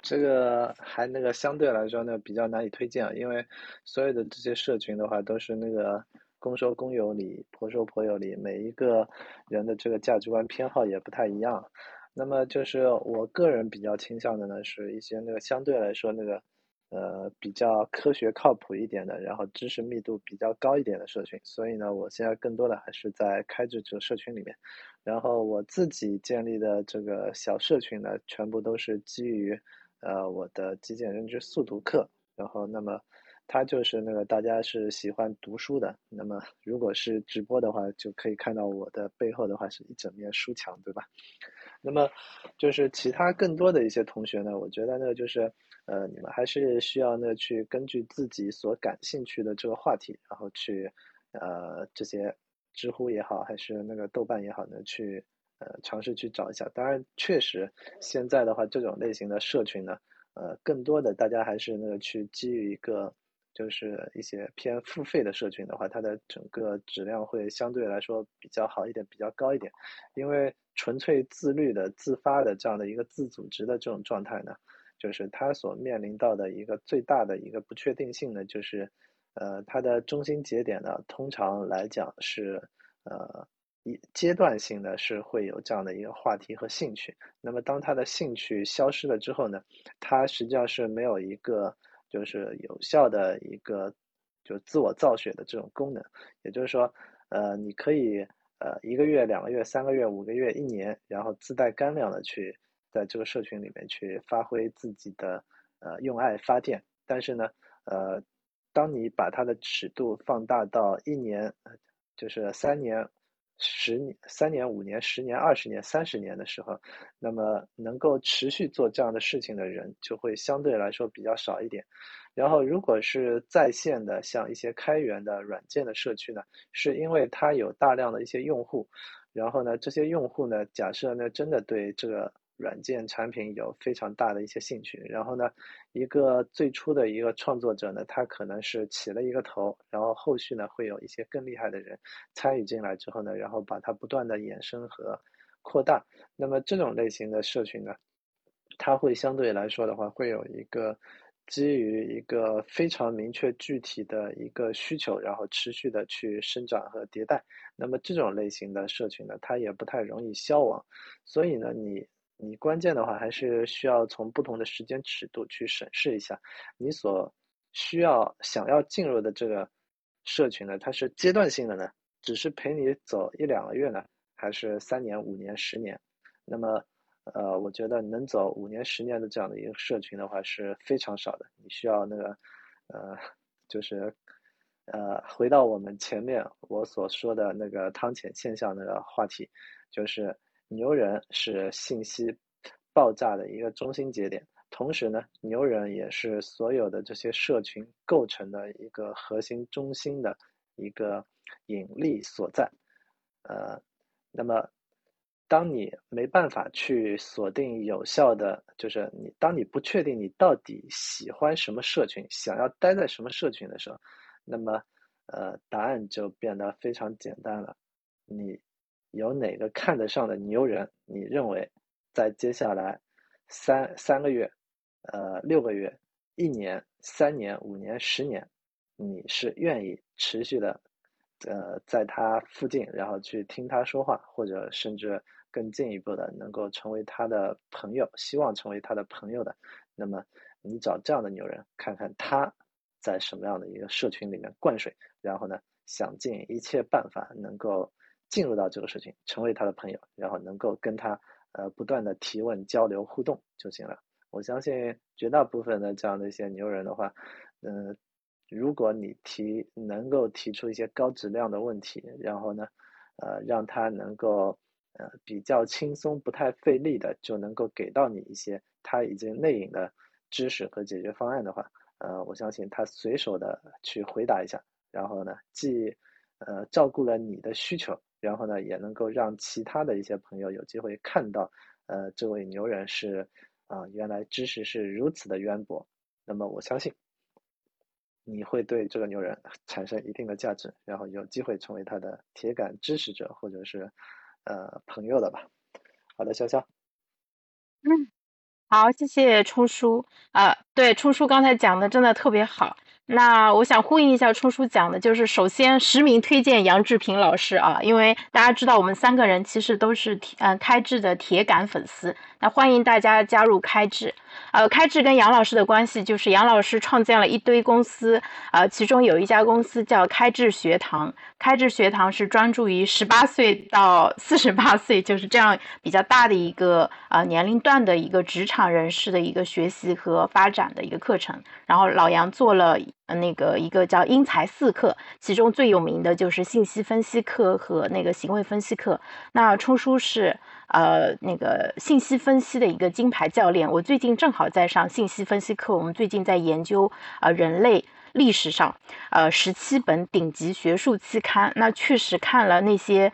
这个还那个相对来说呢比较难以推荐，因为所有的这些社群的话都是那个公说公有理，婆说婆有理，每一个人的这个价值观偏好也不太一样。那么就是我个人比较倾向的呢，是一些那个相对来说那个呃比较科学靠谱一点的，然后知识密度比较高一点的社群。所以呢，我现在更多的还是在开这个社群里面。然后我自己建立的这个小社群呢，全部都是基于。呃，我的极简认知速读课，然后那么，它就是那个大家是喜欢读书的，那么如果是直播的话，就可以看到我的背后的话是一整面书墙，对吧？那么就是其他更多的一些同学呢，我觉得呢就是，呃，你们还是需要呢去根据自己所感兴趣的这个话题，然后去，呃，这些知乎也好，还是那个豆瓣也好呢去。呃，尝试去找一下。当然，确实，现在的话，这种类型的社群呢，呃，更多的大家还是那个去基于一个，就是一些偏付费的社群的话，它的整个质量会相对来说比较好一点，比较高一点。因为纯粹自律的、自发的这样的一个自组织的这种状态呢，就是它所面临到的一个最大的一个不确定性呢，就是，呃，它的中心节点呢，通常来讲是，呃。一阶段性的是会有这样的一个话题和兴趣，那么当他的兴趣消失了之后呢，他实际上是没有一个就是有效的一个就自我造血的这种功能，也就是说，呃，你可以呃一个月、两个月、三个月、五个月、一年，然后自带干粮的去在这个社群里面去发挥自己的呃用爱发电，但是呢，呃，当你把它的尺度放大到一年，就是三年。十年、三年、五年、十年、二十年、三十年的时候，那么能够持续做这样的事情的人就会相对来说比较少一点。然后，如果是在线的，像一些开源的软件的社区呢，是因为它有大量的一些用户，然后呢，这些用户呢，假设呢真的对这个。软件产品有非常大的一些兴趣，然后呢，一个最初的一个创作者呢，他可能是起了一个头，然后后续呢会有一些更厉害的人参与进来之后呢，然后把它不断的衍生和扩大。那么这种类型的社群呢，它会相对来说的话，会有一个基于一个非常明确具体的一个需求，然后持续的去生长和迭代。那么这种类型的社群呢，它也不太容易消亡，所以呢，你。你关键的话还是需要从不同的时间尺度去审视一下，你所需要想要进入的这个社群呢，它是阶段性的呢，只是陪你走一两个月呢，还是三年、五年、十年？那么，呃，我觉得能走五年、十年的这样的一个社群的话是非常少的。你需要那个，呃，就是，呃，回到我们前面我所说的那个汤浅现象那个话题，就是。牛人是信息爆炸的一个中心节点，同时呢，牛人也是所有的这些社群构成的一个核心中心的一个引力所在。呃，那么，当你没办法去锁定有效的，就是你当你不确定你到底喜欢什么社群，想要待在什么社群的时候，那么，呃，答案就变得非常简单了，你。有哪个看得上的牛人？你认为在接下来三三个月、呃六个月、一年、三年、五年、十年，你是愿意持续的呃在他附近，然后去听他说话，或者甚至更进一步的能够成为他的朋友，希望成为他的朋友的？那么你找这样的牛人，看看他在什么样的一个社群里面灌水，然后呢，想尽一切办法能够。进入到这个事情，成为他的朋友，然后能够跟他呃不断的提问、交流、互动就行了。我相信绝大部分的这样的一些牛人的话，嗯，如果你提能够提出一些高质量的问题，然后呢，呃，让他能够呃比较轻松、不太费力的就能够给到你一些他已经内隐的知识和解决方案的话，呃，我相信他随手的去回答一下，然后呢，既呃照顾了你的需求。然后呢，也能够让其他的一些朋友有机会看到，呃，这位牛人是啊，原来知识是如此的渊博，那么我相信你会对这个牛人 产生一定的价值，然后有机会成为他的铁杆支持者或者是呃朋友的吧。好的，潇潇。嗯，好，谢谢冲叔啊，对，冲叔刚才讲的真的特别好。那我想呼应一下冲叔讲的，就是首先实名推荐杨志平老师啊，因为大家知道我们三个人其实都是铁嗯开智的铁杆粉丝，那欢迎大家加入开智。呃，开智跟杨老师的关系就是杨老师创建了一堆公司，呃，其中有一家公司叫开智学堂，开智学堂是专注于十八岁到四十八岁，就是这样比较大的一个呃年龄段的一个职场人士的一个学习和发展的一个课程。然后老杨做了那个一个叫英才四课，其中最有名的就是信息分析课和那个行为分析课。那冲叔是。呃，那个信息分析的一个金牌教练，我最近正好在上信息分析课。我们最近在研究呃人类历史上呃十七本顶级学术期刊，那确实看了那些。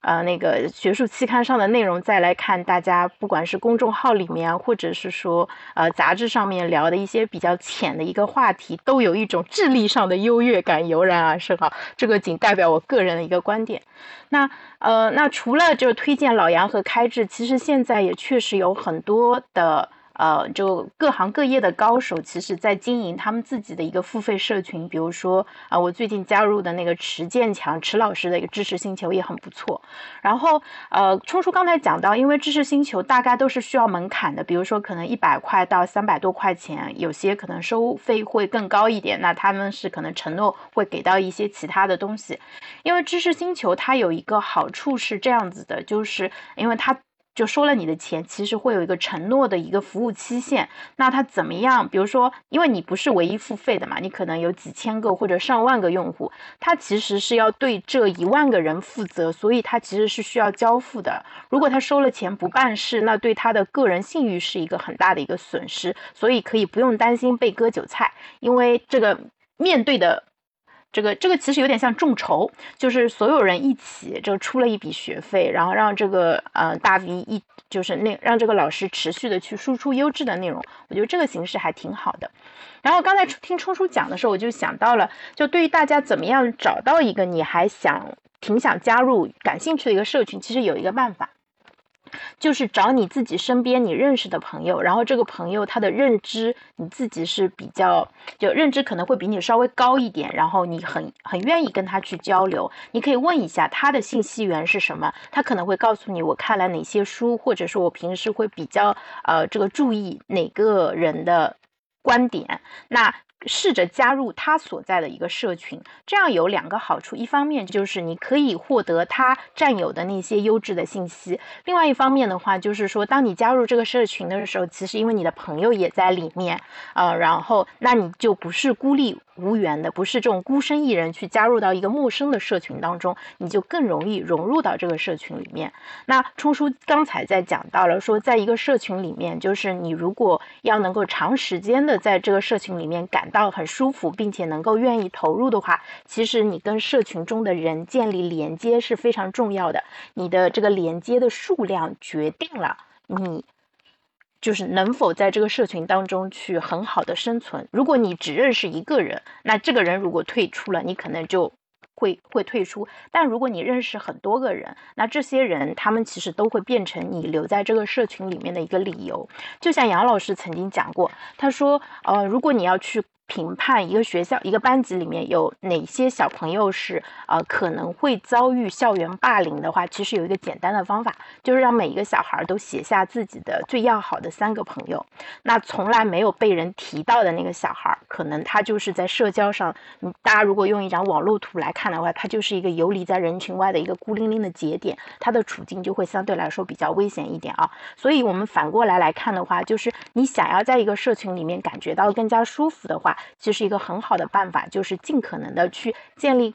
呃，那个学术期刊上的内容，再来看大家不管是公众号里面，或者是说呃杂志上面聊的一些比较浅的一个话题，都有一种智力上的优越感油然而生哈。这个仅代表我个人的一个观点。那呃，那除了就是推荐老杨和开智，其实现在也确实有很多的。呃，就各行各业的高手，其实在经营他们自己的一个付费社群。比如说，啊，我最近加入的那个池建强池老师的一个知识星球也很不错。然后，呃，冲叔刚才讲到，因为知识星球大概都是需要门槛的，比如说可能一百块到三百多块钱，有些可能收费会更高一点。那他们是可能承诺会给到一些其他的东西。因为知识星球它有一个好处是这样子的，就是因为它。就收了你的钱，其实会有一个承诺的一个服务期限。那它怎么样？比如说，因为你不是唯一付费的嘛，你可能有几千个或者上万个用户，它其实是要对这一万个人负责，所以它其实是需要交付的。如果他收了钱不办事，那对他的个人信誉是一个很大的一个损失。所以可以不用担心被割韭菜，因为这个面对的。这个这个其实有点像众筹，就是所有人一起就出了一笔学费，然后让这个呃大 V 一就是那让这个老师持续的去输出优质的内容，我觉得这个形式还挺好的。然后刚才听冲叔讲的时候，我就想到了，就对于大家怎么样找到一个你还想挺想加入、感兴趣的一个社群，其实有一个办法。就是找你自己身边你认识的朋友，然后这个朋友他的认知你自己是比较就认知可能会比你稍微高一点，然后你很很愿意跟他去交流，你可以问一下他的信息源是什么，他可能会告诉你我看了哪些书，或者说我平时会比较呃这个注意哪个人的观点，那。试着加入他所在的一个社群，这样有两个好处：一方面就是你可以获得他占有的那些优质的信息；另外一方面的话，就是说，当你加入这个社群的时候，其实因为你的朋友也在里面，呃，然后那你就不是孤立无缘的，不是这种孤身一人去加入到一个陌生的社群当中，你就更容易融入到这个社群里面。那冲叔刚才在讲到了说，在一个社群里面，就是你如果要能够长时间的在这个社群里面感到很舒服，并且能够愿意投入的话，其实你跟社群中的人建立连接是非常重要的。你的这个连接的数量决定了你就是能否在这个社群当中去很好的生存。如果你只认识一个人，那这个人如果退出了，你可能就会会退出。但如果你认识很多个人，那这些人他们其实都会变成你留在这个社群里面的一个理由。就像杨老师曾经讲过，他说，呃，如果你要去。评判一个学校、一个班级里面有哪些小朋友是呃可能会遭遇校园霸凌的话，其实有一个简单的方法，就是让每一个小孩都写下自己的最要好的三个朋友。那从来没有被人提到的那个小孩，可能他就是在社交上，大家如果用一张网络图来看的话，他就是一个游离在人群外的一个孤零零的节点，他的处境就会相对来说比较危险一点啊。所以我们反过来来看的话，就是你想要在一个社群里面感觉到更加舒服的话。其实一个很好的办法就是尽可能的去建立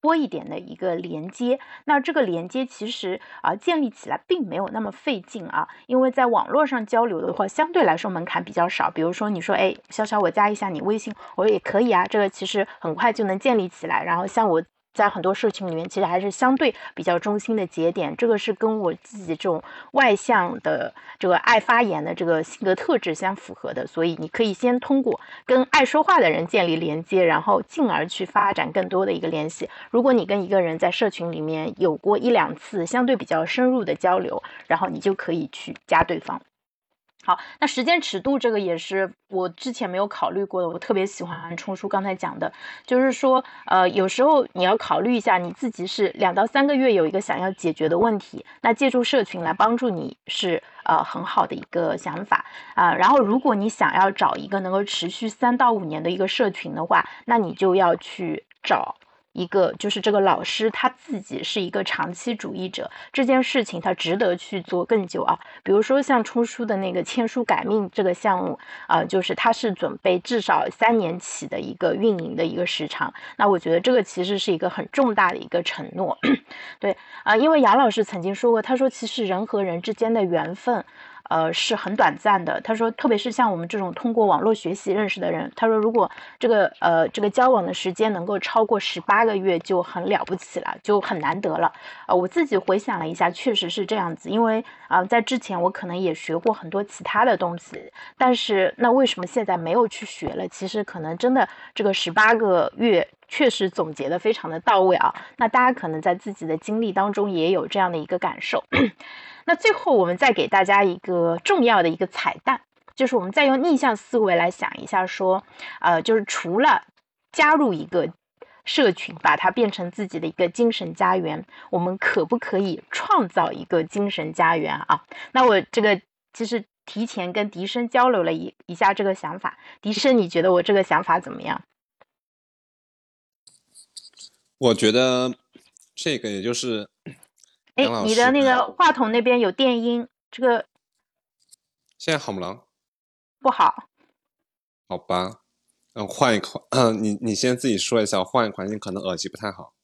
多一点的一个连接。那这个连接其实啊建立起来并没有那么费劲啊，因为在网络上交流的话，相对来说门槛比较少。比如说你说哎，潇潇我加一下你微信，我说也可以啊，这个其实很快就能建立起来。然后像我在很多社群里面，其实还是相对比较中心的节点。这个是跟我自己这种外向的、这个爱发言的这个性格特质相符合的。所以，你可以先通过跟爱说话的人建立连接，然后进而去发展更多的一个联系。如果你跟一个人在社群里面有过一两次相对比较深入的交流，然后你就可以去加对方。好，那时间尺度这个也是我之前没有考虑过的。我特别喜欢冲叔刚才讲的，就是说，呃，有时候你要考虑一下你自己是两到三个月有一个想要解决的问题，那借助社群来帮助你是呃很好的一个想法啊。然后，如果你想要找一个能够持续三到五年的一个社群的话，那你就要去找。一个就是这个老师他自己是一个长期主义者，这件事情他值得去做更久啊。比如说像出书的那个签书改命这个项目啊，就是他是准备至少三年起的一个运营的一个时长。那我觉得这个其实是一个很重大的一个承诺，对啊，因为杨老师曾经说过，他说其实人和人之间的缘分。呃，是很短暂的。他说，特别是像我们这种通过网络学习认识的人，他说，如果这个呃这个交往的时间能够超过十八个月，就很了不起了，就很难得了。呃，我自己回想了一下，确实是这样子。因为啊，在之前我可能也学过很多其他的东西，但是那为什么现在没有去学了？其实可能真的这个十八个月确实总结的非常的到位啊。那大家可能在自己的经历当中也有这样的一个感受。那最后，我们再给大家一个重要的一个彩蛋，就是我们再用逆向思维来想一下，说，呃，就是除了加入一个社群，把它变成自己的一个精神家园，我们可不可以创造一个精神家园啊？那我这个其实提前跟笛声交流了一一下这个想法，笛声，你觉得我这个想法怎么样？我觉得这个也就是。哎，你的那个话筒那边有电音，这个现在好吗？不好。好吧，嗯，换一款，嗯，你你先自己说一下，换一个环境可能耳机不太好。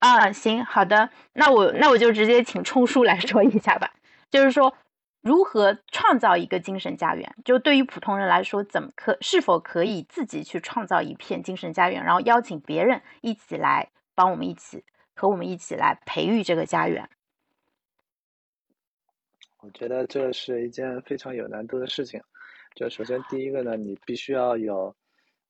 啊，行，好的，那我那我就直接请冲叔来说一下吧。就是说，如何创造一个精神家园？就对于普通人来说，怎么可是否可以自己去创造一片精神家园，然后邀请别人一起来帮我们一起和我们一起来培育这个家园？我觉得这是一件非常有难度的事情。就首先第一个呢，你必须要有，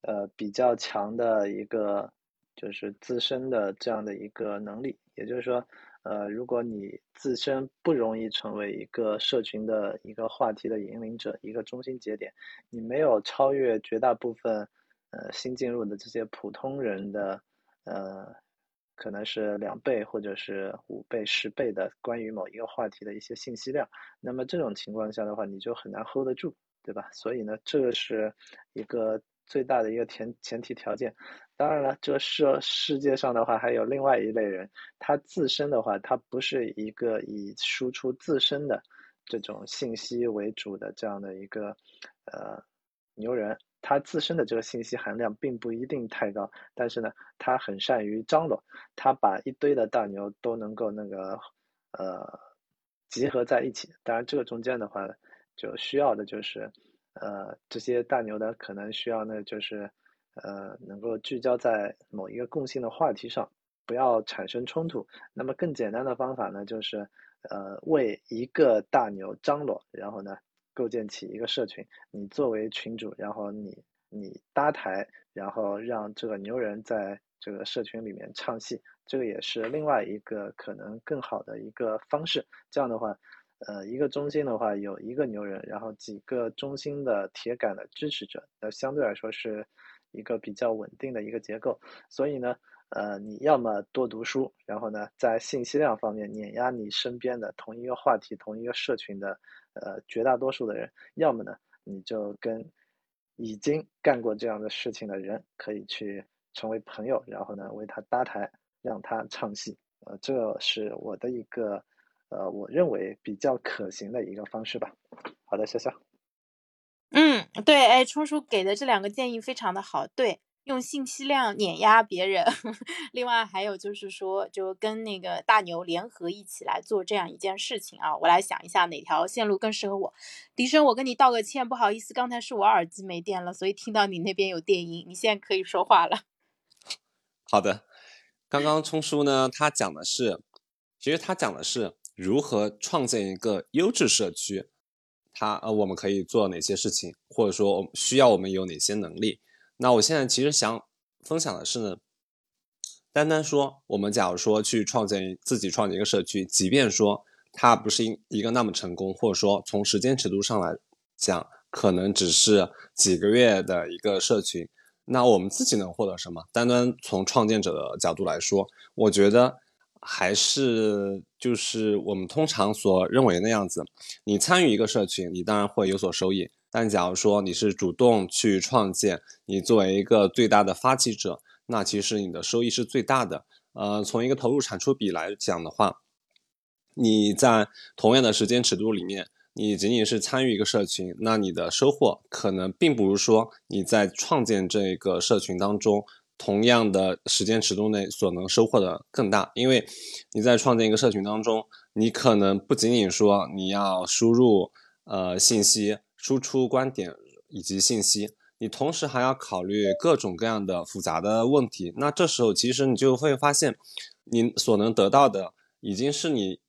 呃，比较强的一个就是自身的这样的一个能力。也就是说，呃，如果你自身不容易成为一个社群的一个话题的引领者，一个中心节点，你没有超越绝大部分呃新进入的这些普通人的呃。可能是两倍或者是五倍、十倍的关于某一个话题的一些信息量，那么这种情况下的话，你就很难 hold 得住，对吧？所以呢，这个是一个最大的一个前前提条件。当然了，这世世界上的话，还有另外一类人，他自身的话，他不是一个以输出自身的这种信息为主的这样的一个呃牛人。他自身的这个信息含量并不一定太高，但是呢，他很善于张罗，他把一堆的大牛都能够那个呃集合在一起。当然，这个中间的话，就需要的就是呃这些大牛的可能需要呢，就是呃能够聚焦在某一个共性的话题上，不要产生冲突。那么更简单的方法呢，就是呃为一个大牛张罗，然后呢。构建起一个社群，你作为群主，然后你你搭台，然后让这个牛人在这个社群里面唱戏，这个也是另外一个可能更好的一个方式。这样的话，呃，一个中心的话有一个牛人，然后几个中心的铁杆的支持者，那相对来说是一个比较稳定的一个结构。所以呢，呃，你要么多读书，然后呢，在信息量方面碾压你身边的同一个话题、同一个社群的。呃，绝大多数的人，要么呢，你就跟已经干过这样的事情的人可以去成为朋友，然后呢，为他搭台，让他唱戏。呃，这是我的一个，呃，我认为比较可行的一个方式吧。好的，笑笑。嗯，对，哎，冲叔给的这两个建议非常的好，对。用信息量碾压别人，另外还有就是说，就跟那个大牛联合一起来做这样一件事情啊！我来想一下哪条线路更适合我。笛声，我跟你道个歉，不好意思，刚才是我耳机没电了，所以听到你那边有电音。你现在可以说话了。好的，刚刚冲叔呢，他讲的是，其实他讲的是如何创建一个优质社区，他呃我们可以做哪些事情，或者说需要我们有哪些能力。那我现在其实想分享的是呢，单单说我们假如说去创建自己创建一个社区，即便说它不是一一个那么成功，或者说从时间尺度上来讲，可能只是几个月的一个社群。那我们自己能获得什么？单单从创建者的角度来说，我觉得还是就是我们通常所认为那样子。你参与一个社群，你当然会有所收益。但假如说你是主动去创建，你作为一个最大的发起者，那其实你的收益是最大的。呃，从一个投入产出比来讲的话，你在同样的时间尺度里面。你仅仅是参与一个社群，那你的收获可能并不如说你在创建这个社群当中同样的时间尺度内所能收获的更大。因为你在创建一个社群当中，你可能不仅仅说你要输入呃信息、输出观点以及信息，你同时还要考虑各种各样的复杂的问题。那这时候其实你就会发现，你所能得到的已经是你。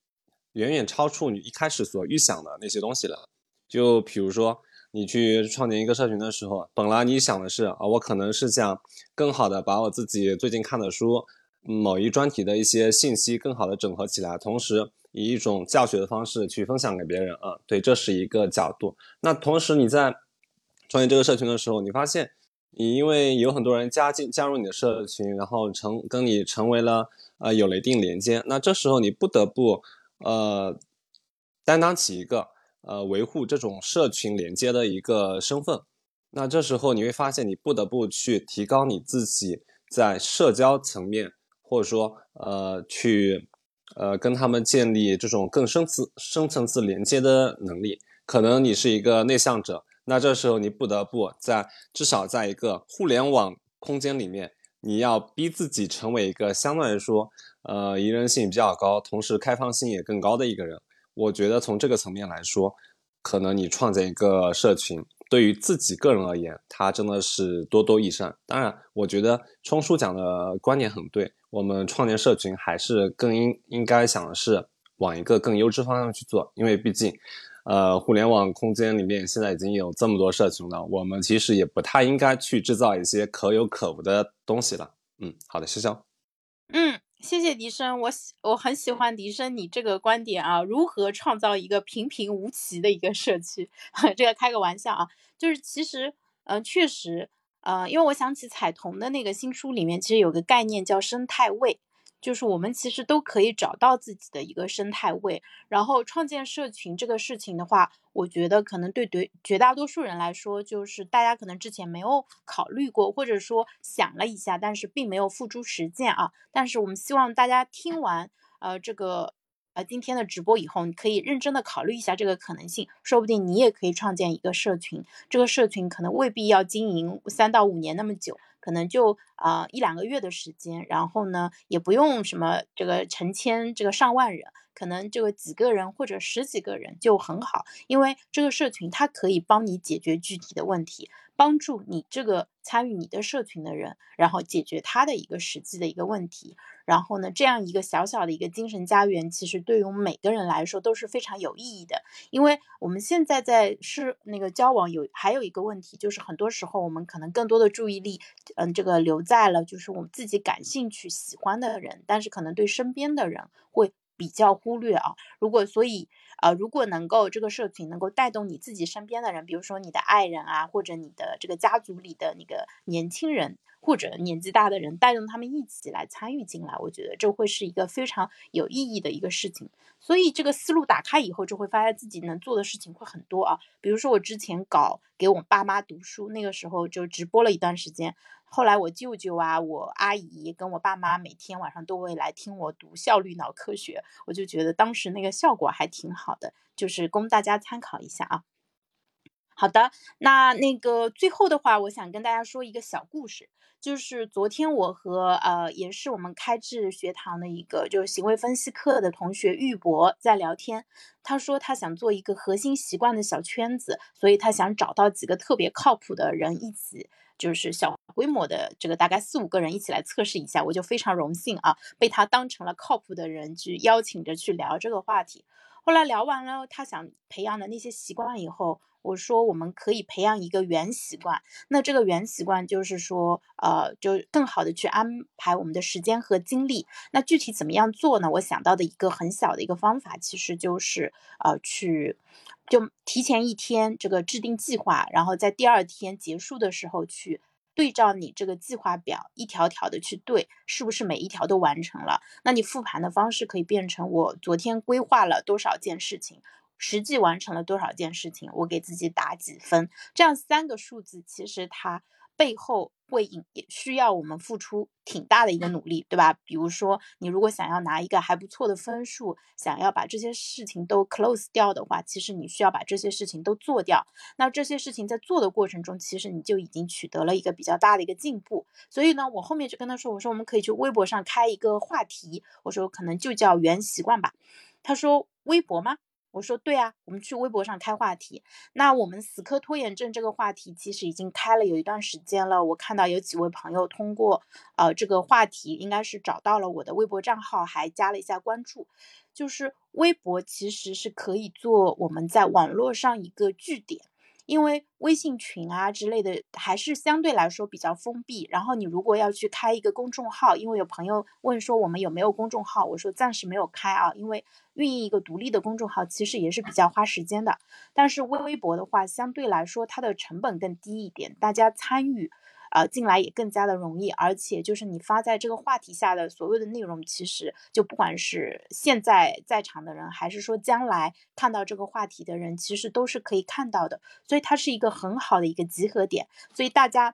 远远超出你一开始所预想的那些东西了。就比如说，你去创建一个社群的时候，本来你想的是啊，我可能是想更好的把我自己最近看的书、某一专题的一些信息更好的整合起来，同时以一种教学的方式去分享给别人啊。对，这是一个角度。那同时你在创建这个社群的时候，你发现你因为有很多人加进加入你的社群，然后成跟你成为了呃有了一定连接，那这时候你不得不。呃，担当起一个呃维护这种社群连接的一个身份，那这时候你会发现，你不得不去提高你自己在社交层面，或者说呃去呃跟他们建立这种更深次深层次连接的能力。可能你是一个内向者，那这时候你不得不在至少在一个互联网空间里面，你要逼自己成为一个相对来说。呃，宜人性比较高，同时开放性也更高的一个人，我觉得从这个层面来说，可能你创建一个社群，对于自己个人而言，它真的是多多益善。当然，我觉得冲叔讲的观点很对，我们创建社群还是更应应该想的是往一个更优质方向去做，因为毕竟，呃，互联网空间里面现在已经有这么多社群了，我们其实也不太应该去制造一些可有可无的东西了。嗯，好的，谢谢。嗯。谢谢笛声，我喜我很喜欢笛声你这个观点啊，如何创造一个平平无奇的一个社区？这个开个玩笑啊，就是其实，嗯，确实，呃，因为我想起彩童的那个新书里面，其实有个概念叫生态位。就是我们其实都可以找到自己的一个生态位，然后创建社群这个事情的话，我觉得可能对对绝大多数人来说，就是大家可能之前没有考虑过，或者说想了一下，但是并没有付诸实践啊。但是我们希望大家听完呃这个呃今天的直播以后，你可以认真的考虑一下这个可能性，说不定你也可以创建一个社群，这个社群可能未必要经营三到五年那么久。可能就啊一两个月的时间，然后呢也不用什么这个成千这个上万人，可能这个几个人或者十几个人就很好，因为这个社群它可以帮你解决具体的问题。帮助你这个参与你的社群的人，然后解决他的一个实际的一个问题，然后呢，这样一个小小的一个精神家园，其实对于我们每个人来说都是非常有意义的。因为我们现在在是那个交往有还有一个问题，就是很多时候我们可能更多的注意力，嗯，这个留在了就是我们自己感兴趣喜欢的人，但是可能对身边的人会比较忽略啊。如果所以。呃，如果能够这个社群能够带动你自己身边的人，比如说你的爱人啊，或者你的这个家族里的那个年轻人，或者年纪大的人，带动他们一起来参与进来，我觉得这会是一个非常有意义的一个事情。所以这个思路打开以后，就会发现自己能做的事情会很多啊。比如说我之前搞给我爸妈读书，那个时候就直播了一段时间。后来我舅舅啊，我阿姨跟我爸妈每天晚上都会来听我读《效率脑科学》，我就觉得当时那个效果还挺好的，就是供大家参考一下啊。好的，那那个最后的话，我想跟大家说一个小故事，就是昨天我和呃，也是我们开智学堂的一个就是行为分析课的同学玉博在聊天，他说他想做一个核心习惯的小圈子，所以他想找到几个特别靠谱的人一起。就是小规模的这个大概四五个人一起来测试一下，我就非常荣幸啊，被他当成了靠谱的人去邀请着去聊这个话题。后来聊完了他想培养的那些习惯以后，我说我们可以培养一个原习惯。那这个原习惯就是说，呃，就更好的去安排我们的时间和精力。那具体怎么样做呢？我想到的一个很小的一个方法，其实就是呃去。就提前一天这个制定计划，然后在第二天结束的时候去对照你这个计划表，一条条的去对，是不是每一条都完成了？那你复盘的方式可以变成我昨天规划了多少件事情，实际完成了多少件事情，我给自己打几分？这样三个数字其实它。背后会引也需要我们付出挺大的一个努力，对吧？比如说，你如果想要拿一个还不错的分数，想要把这些事情都 close 掉的话，其实你需要把这些事情都做掉。那这些事情在做的过程中，其实你就已经取得了一个比较大的一个进步。所以呢，我后面就跟他说：“我说我们可以去微博上开一个话题，我说可能就叫原习惯吧。”他说：“微博吗？”我说对啊，我们去微博上开话题。那我们死磕拖延症这个话题其实已经开了有一段时间了。我看到有几位朋友通过呃这个话题，应该是找到了我的微博账号，还加了一下关注。就是微博其实是可以做我们在网络上一个据点。因为微信群啊之类的还是相对来说比较封闭，然后你如果要去开一个公众号，因为有朋友问说我们有没有公众号，我说暂时没有开啊，因为运营一个独立的公众号其实也是比较花时间的。但是微微博的话，相对来说它的成本更低一点，大家参与。呃，进来也更加的容易，而且就是你发在这个话题下的所有的内容，其实就不管是现在在场的人，还是说将来看到这个话题的人，其实都是可以看到的。所以它是一个很好的一个集合点，所以大家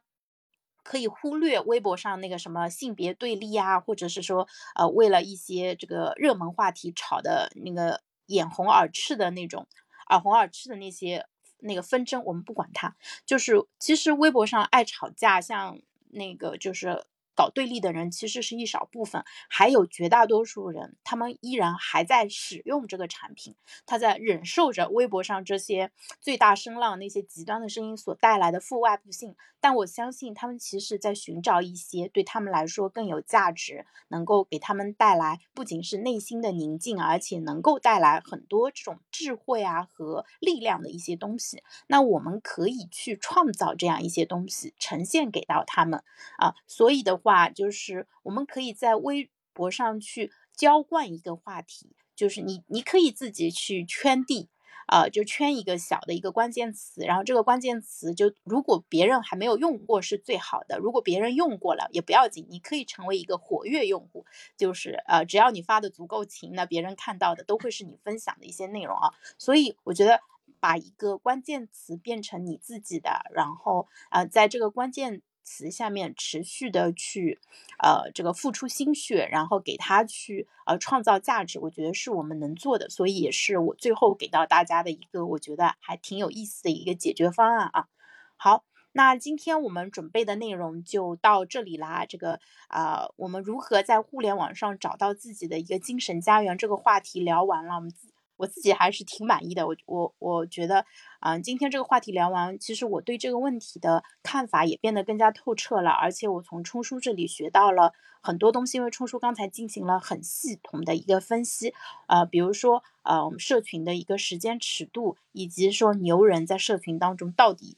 可以忽略微博上那个什么性别对立啊，或者是说呃为了一些这个热门话题吵的那个眼红耳赤的那种耳红耳赤的那些。那个纷争，我们不管它，就是其实微博上爱吵架，像那个就是。搞对立的人其实是一少部分，还有绝大多数人，他们依然还在使用这个产品，他在忍受着微博上这些最大声浪、那些极端的声音所带来的负外部性。但我相信，他们其实在寻找一些对他们来说更有价值、能够给他们带来不仅是内心的宁静，而且能够带来很多这种智慧啊和力量的一些东西。那我们可以去创造这样一些东西，呈现给到他们啊。所以的。话就是我们可以在微博上去浇灌一个话题，就是你你可以自己去圈地，啊，就圈一个小的一个关键词，然后这个关键词就如果别人还没有用过是最好的，如果别人用过了也不要紧，你可以成为一个活跃用户，就是呃只要你发的足够勤，那别人看到的都会是你分享的一些内容啊，所以我觉得把一个关键词变成你自己的，然后呃在这个关键。词下面持续的去，呃，这个付出心血，然后给他去呃创造价值，我觉得是我们能做的，所以也是我最后给到大家的一个我觉得还挺有意思的一个解决方案啊。好，那今天我们准备的内容就到这里啦。这个啊，我们如何在互联网上找到自己的一个精神家园这个话题聊完了，我们。我自己还是挺满意的，我我我觉得，啊，今天这个话题聊完，其实我对这个问题的看法也变得更加透彻了，而且我从冲叔这里学到了很多东西，因为冲叔刚才进行了很系统的一个分析，呃，比如说，呃，我们社群的一个时间尺度，以及说牛人在社群当中到底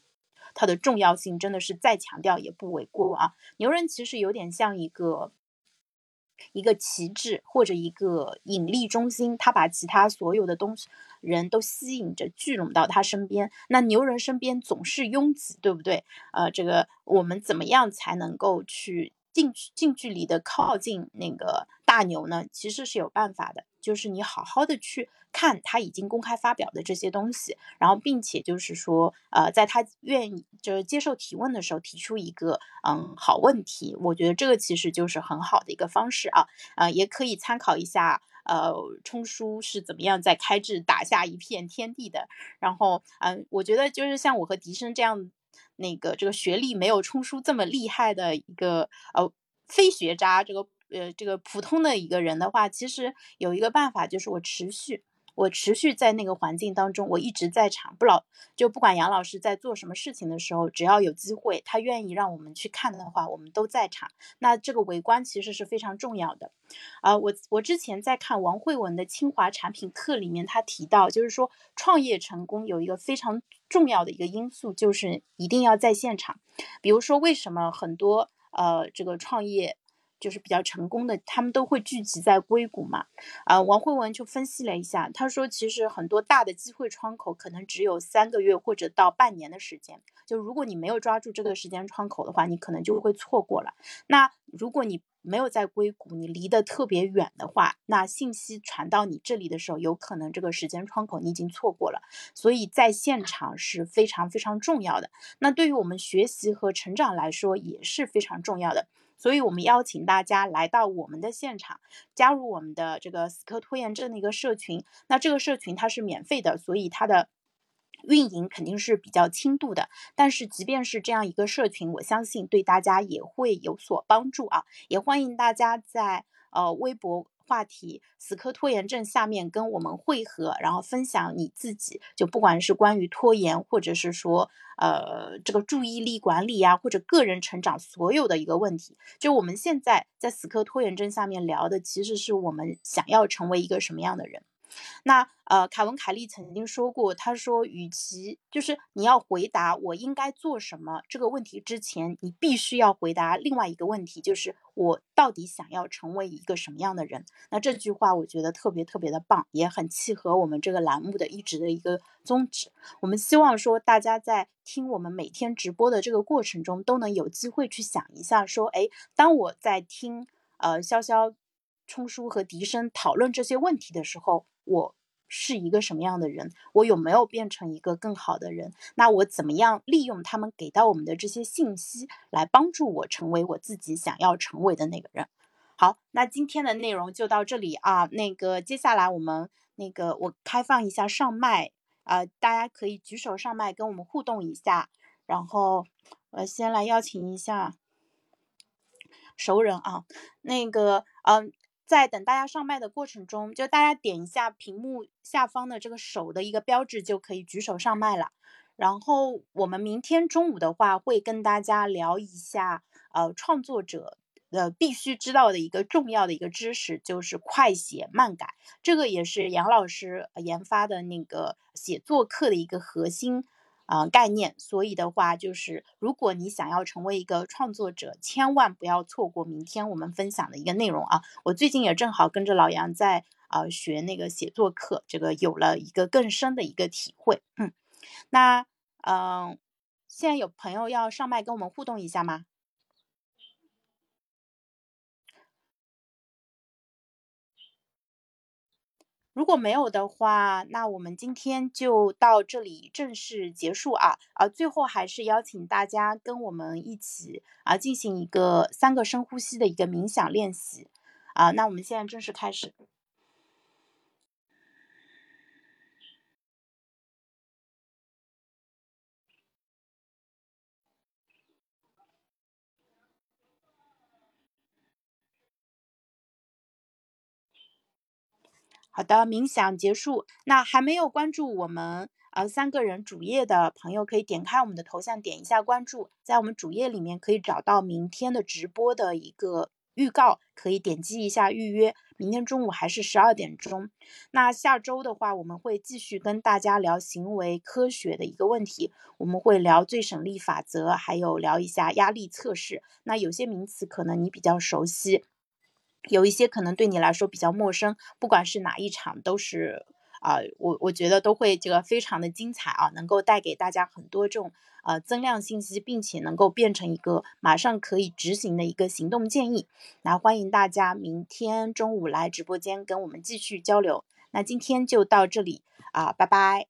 它的重要性，真的是再强调也不为过啊。牛人其实有点像一个。一个旗帜或者一个引力中心，他把其他所有的东西人都吸引着聚拢到他身边。那牛人身边总是拥挤，对不对？呃，这个我们怎么样才能够去？近近距离的靠近那个大牛呢，其实是有办法的，就是你好好的去看他已经公开发表的这些东西，然后并且就是说，呃，在他愿意就是接受提问的时候提出一个嗯好问题，我觉得这个其实就是很好的一个方式啊，啊，也可以参考一下，呃，冲叔是怎么样在开智打下一片天地的，然后嗯，我觉得就是像我和笛声这样。那个这个学历没有冲叔这么厉害的一个呃非学渣，这个呃这个普通的一个人的话，其实有一个办法，就是我持续我持续在那个环境当中，我一直在场，不老就不管杨老师在做什么事情的时候，只要有机会，他愿意让我们去看的话，我们都在场。那这个围观其实是非常重要的。啊，我我之前在看王慧文的清华产品课里面，他提到就是说创业成功有一个非常重要的一个因素，就是一定要在现场。比如说为什么很多呃这个创业。就是比较成功的，他们都会聚集在硅谷嘛。啊，王慧文就分析了一下，他说其实很多大的机会窗口可能只有三个月或者到半年的时间。就如果你没有抓住这个时间窗口的话，你可能就会错过了。那如果你没有在硅谷，你离得特别远的话，那信息传到你这里的时候，有可能这个时间窗口你已经错过了。所以在现场是非常非常重要的。那对于我们学习和成长来说也是非常重要的。所以，我们邀请大家来到我们的现场，加入我们的这个死磕拖延症的一个社群。那这个社群它是免费的，所以它的运营肯定是比较轻度的。但是，即便是这样一个社群，我相信对大家也会有所帮助啊！也欢迎大家在呃微博。话题死磕拖延症，下面跟我们汇合，然后分享你自己，就不管是关于拖延，或者是说呃这个注意力管理呀，或者个人成长所有的一个问题，就我们现在在死磕拖延症下面聊的，其实是我们想要成为一个什么样的人。那呃，凯文·凯利曾经说过，他说，与其就是你要回答我应该做什么这个问题之前，你必须要回答另外一个问题，就是我到底想要成为一个什么样的人。那这句话我觉得特别特别的棒，也很契合我们这个栏目的一直的一个宗旨。我们希望说，大家在听我们每天直播的这个过程中，都能有机会去想一下，说，哎，当我在听呃潇潇、冲叔和笛声讨论这些问题的时候。我是一个什么样的人？我有没有变成一个更好的人？那我怎么样利用他们给到我们的这些信息，来帮助我成为我自己想要成为的那个人？好，那今天的内容就到这里啊。那个接下来我们那个我开放一下上麦啊，大家可以举手上麦跟我们互动一下。然后我先来邀请一下熟人啊，那个嗯。在等大家上麦的过程中，就大家点一下屏幕下方的这个手的一个标志，就可以举手上麦了。然后我们明天中午的话，会跟大家聊一下，呃，创作者呃必须知道的一个重要的一个知识，就是快写慢改。这个也是杨老师研发的那个写作课的一个核心。啊，概念，所以的话就是，如果你想要成为一个创作者，千万不要错过明天我们分享的一个内容啊！我最近也正好跟着老杨在啊学那个写作课，这个有了一个更深的一个体会。嗯，那嗯，现在有朋友要上麦跟我们互动一下吗？如果没有的话，那我们今天就到这里正式结束啊！啊，最后还是邀请大家跟我们一起啊进行一个三个深呼吸的一个冥想练习啊！那我们现在正式开始。好的，冥想结束。那还没有关注我们呃三个人主页的朋友，可以点开我们的头像，点一下关注。在我们主页里面可以找到明天的直播的一个预告，可以点击一下预约。明天中午还是十二点钟。那下周的话，我们会继续跟大家聊行为科学的一个问题，我们会聊最省力法则，还有聊一下压力测试。那有些名词可能你比较熟悉。有一些可能对你来说比较陌生，不管是哪一场，都是啊，我我觉得都会这个非常的精彩啊，能够带给大家很多这种呃增量信息，并且能够变成一个马上可以执行的一个行动建议。那欢迎大家明天中午来直播间跟我们继续交流。那今天就到这里啊，拜拜。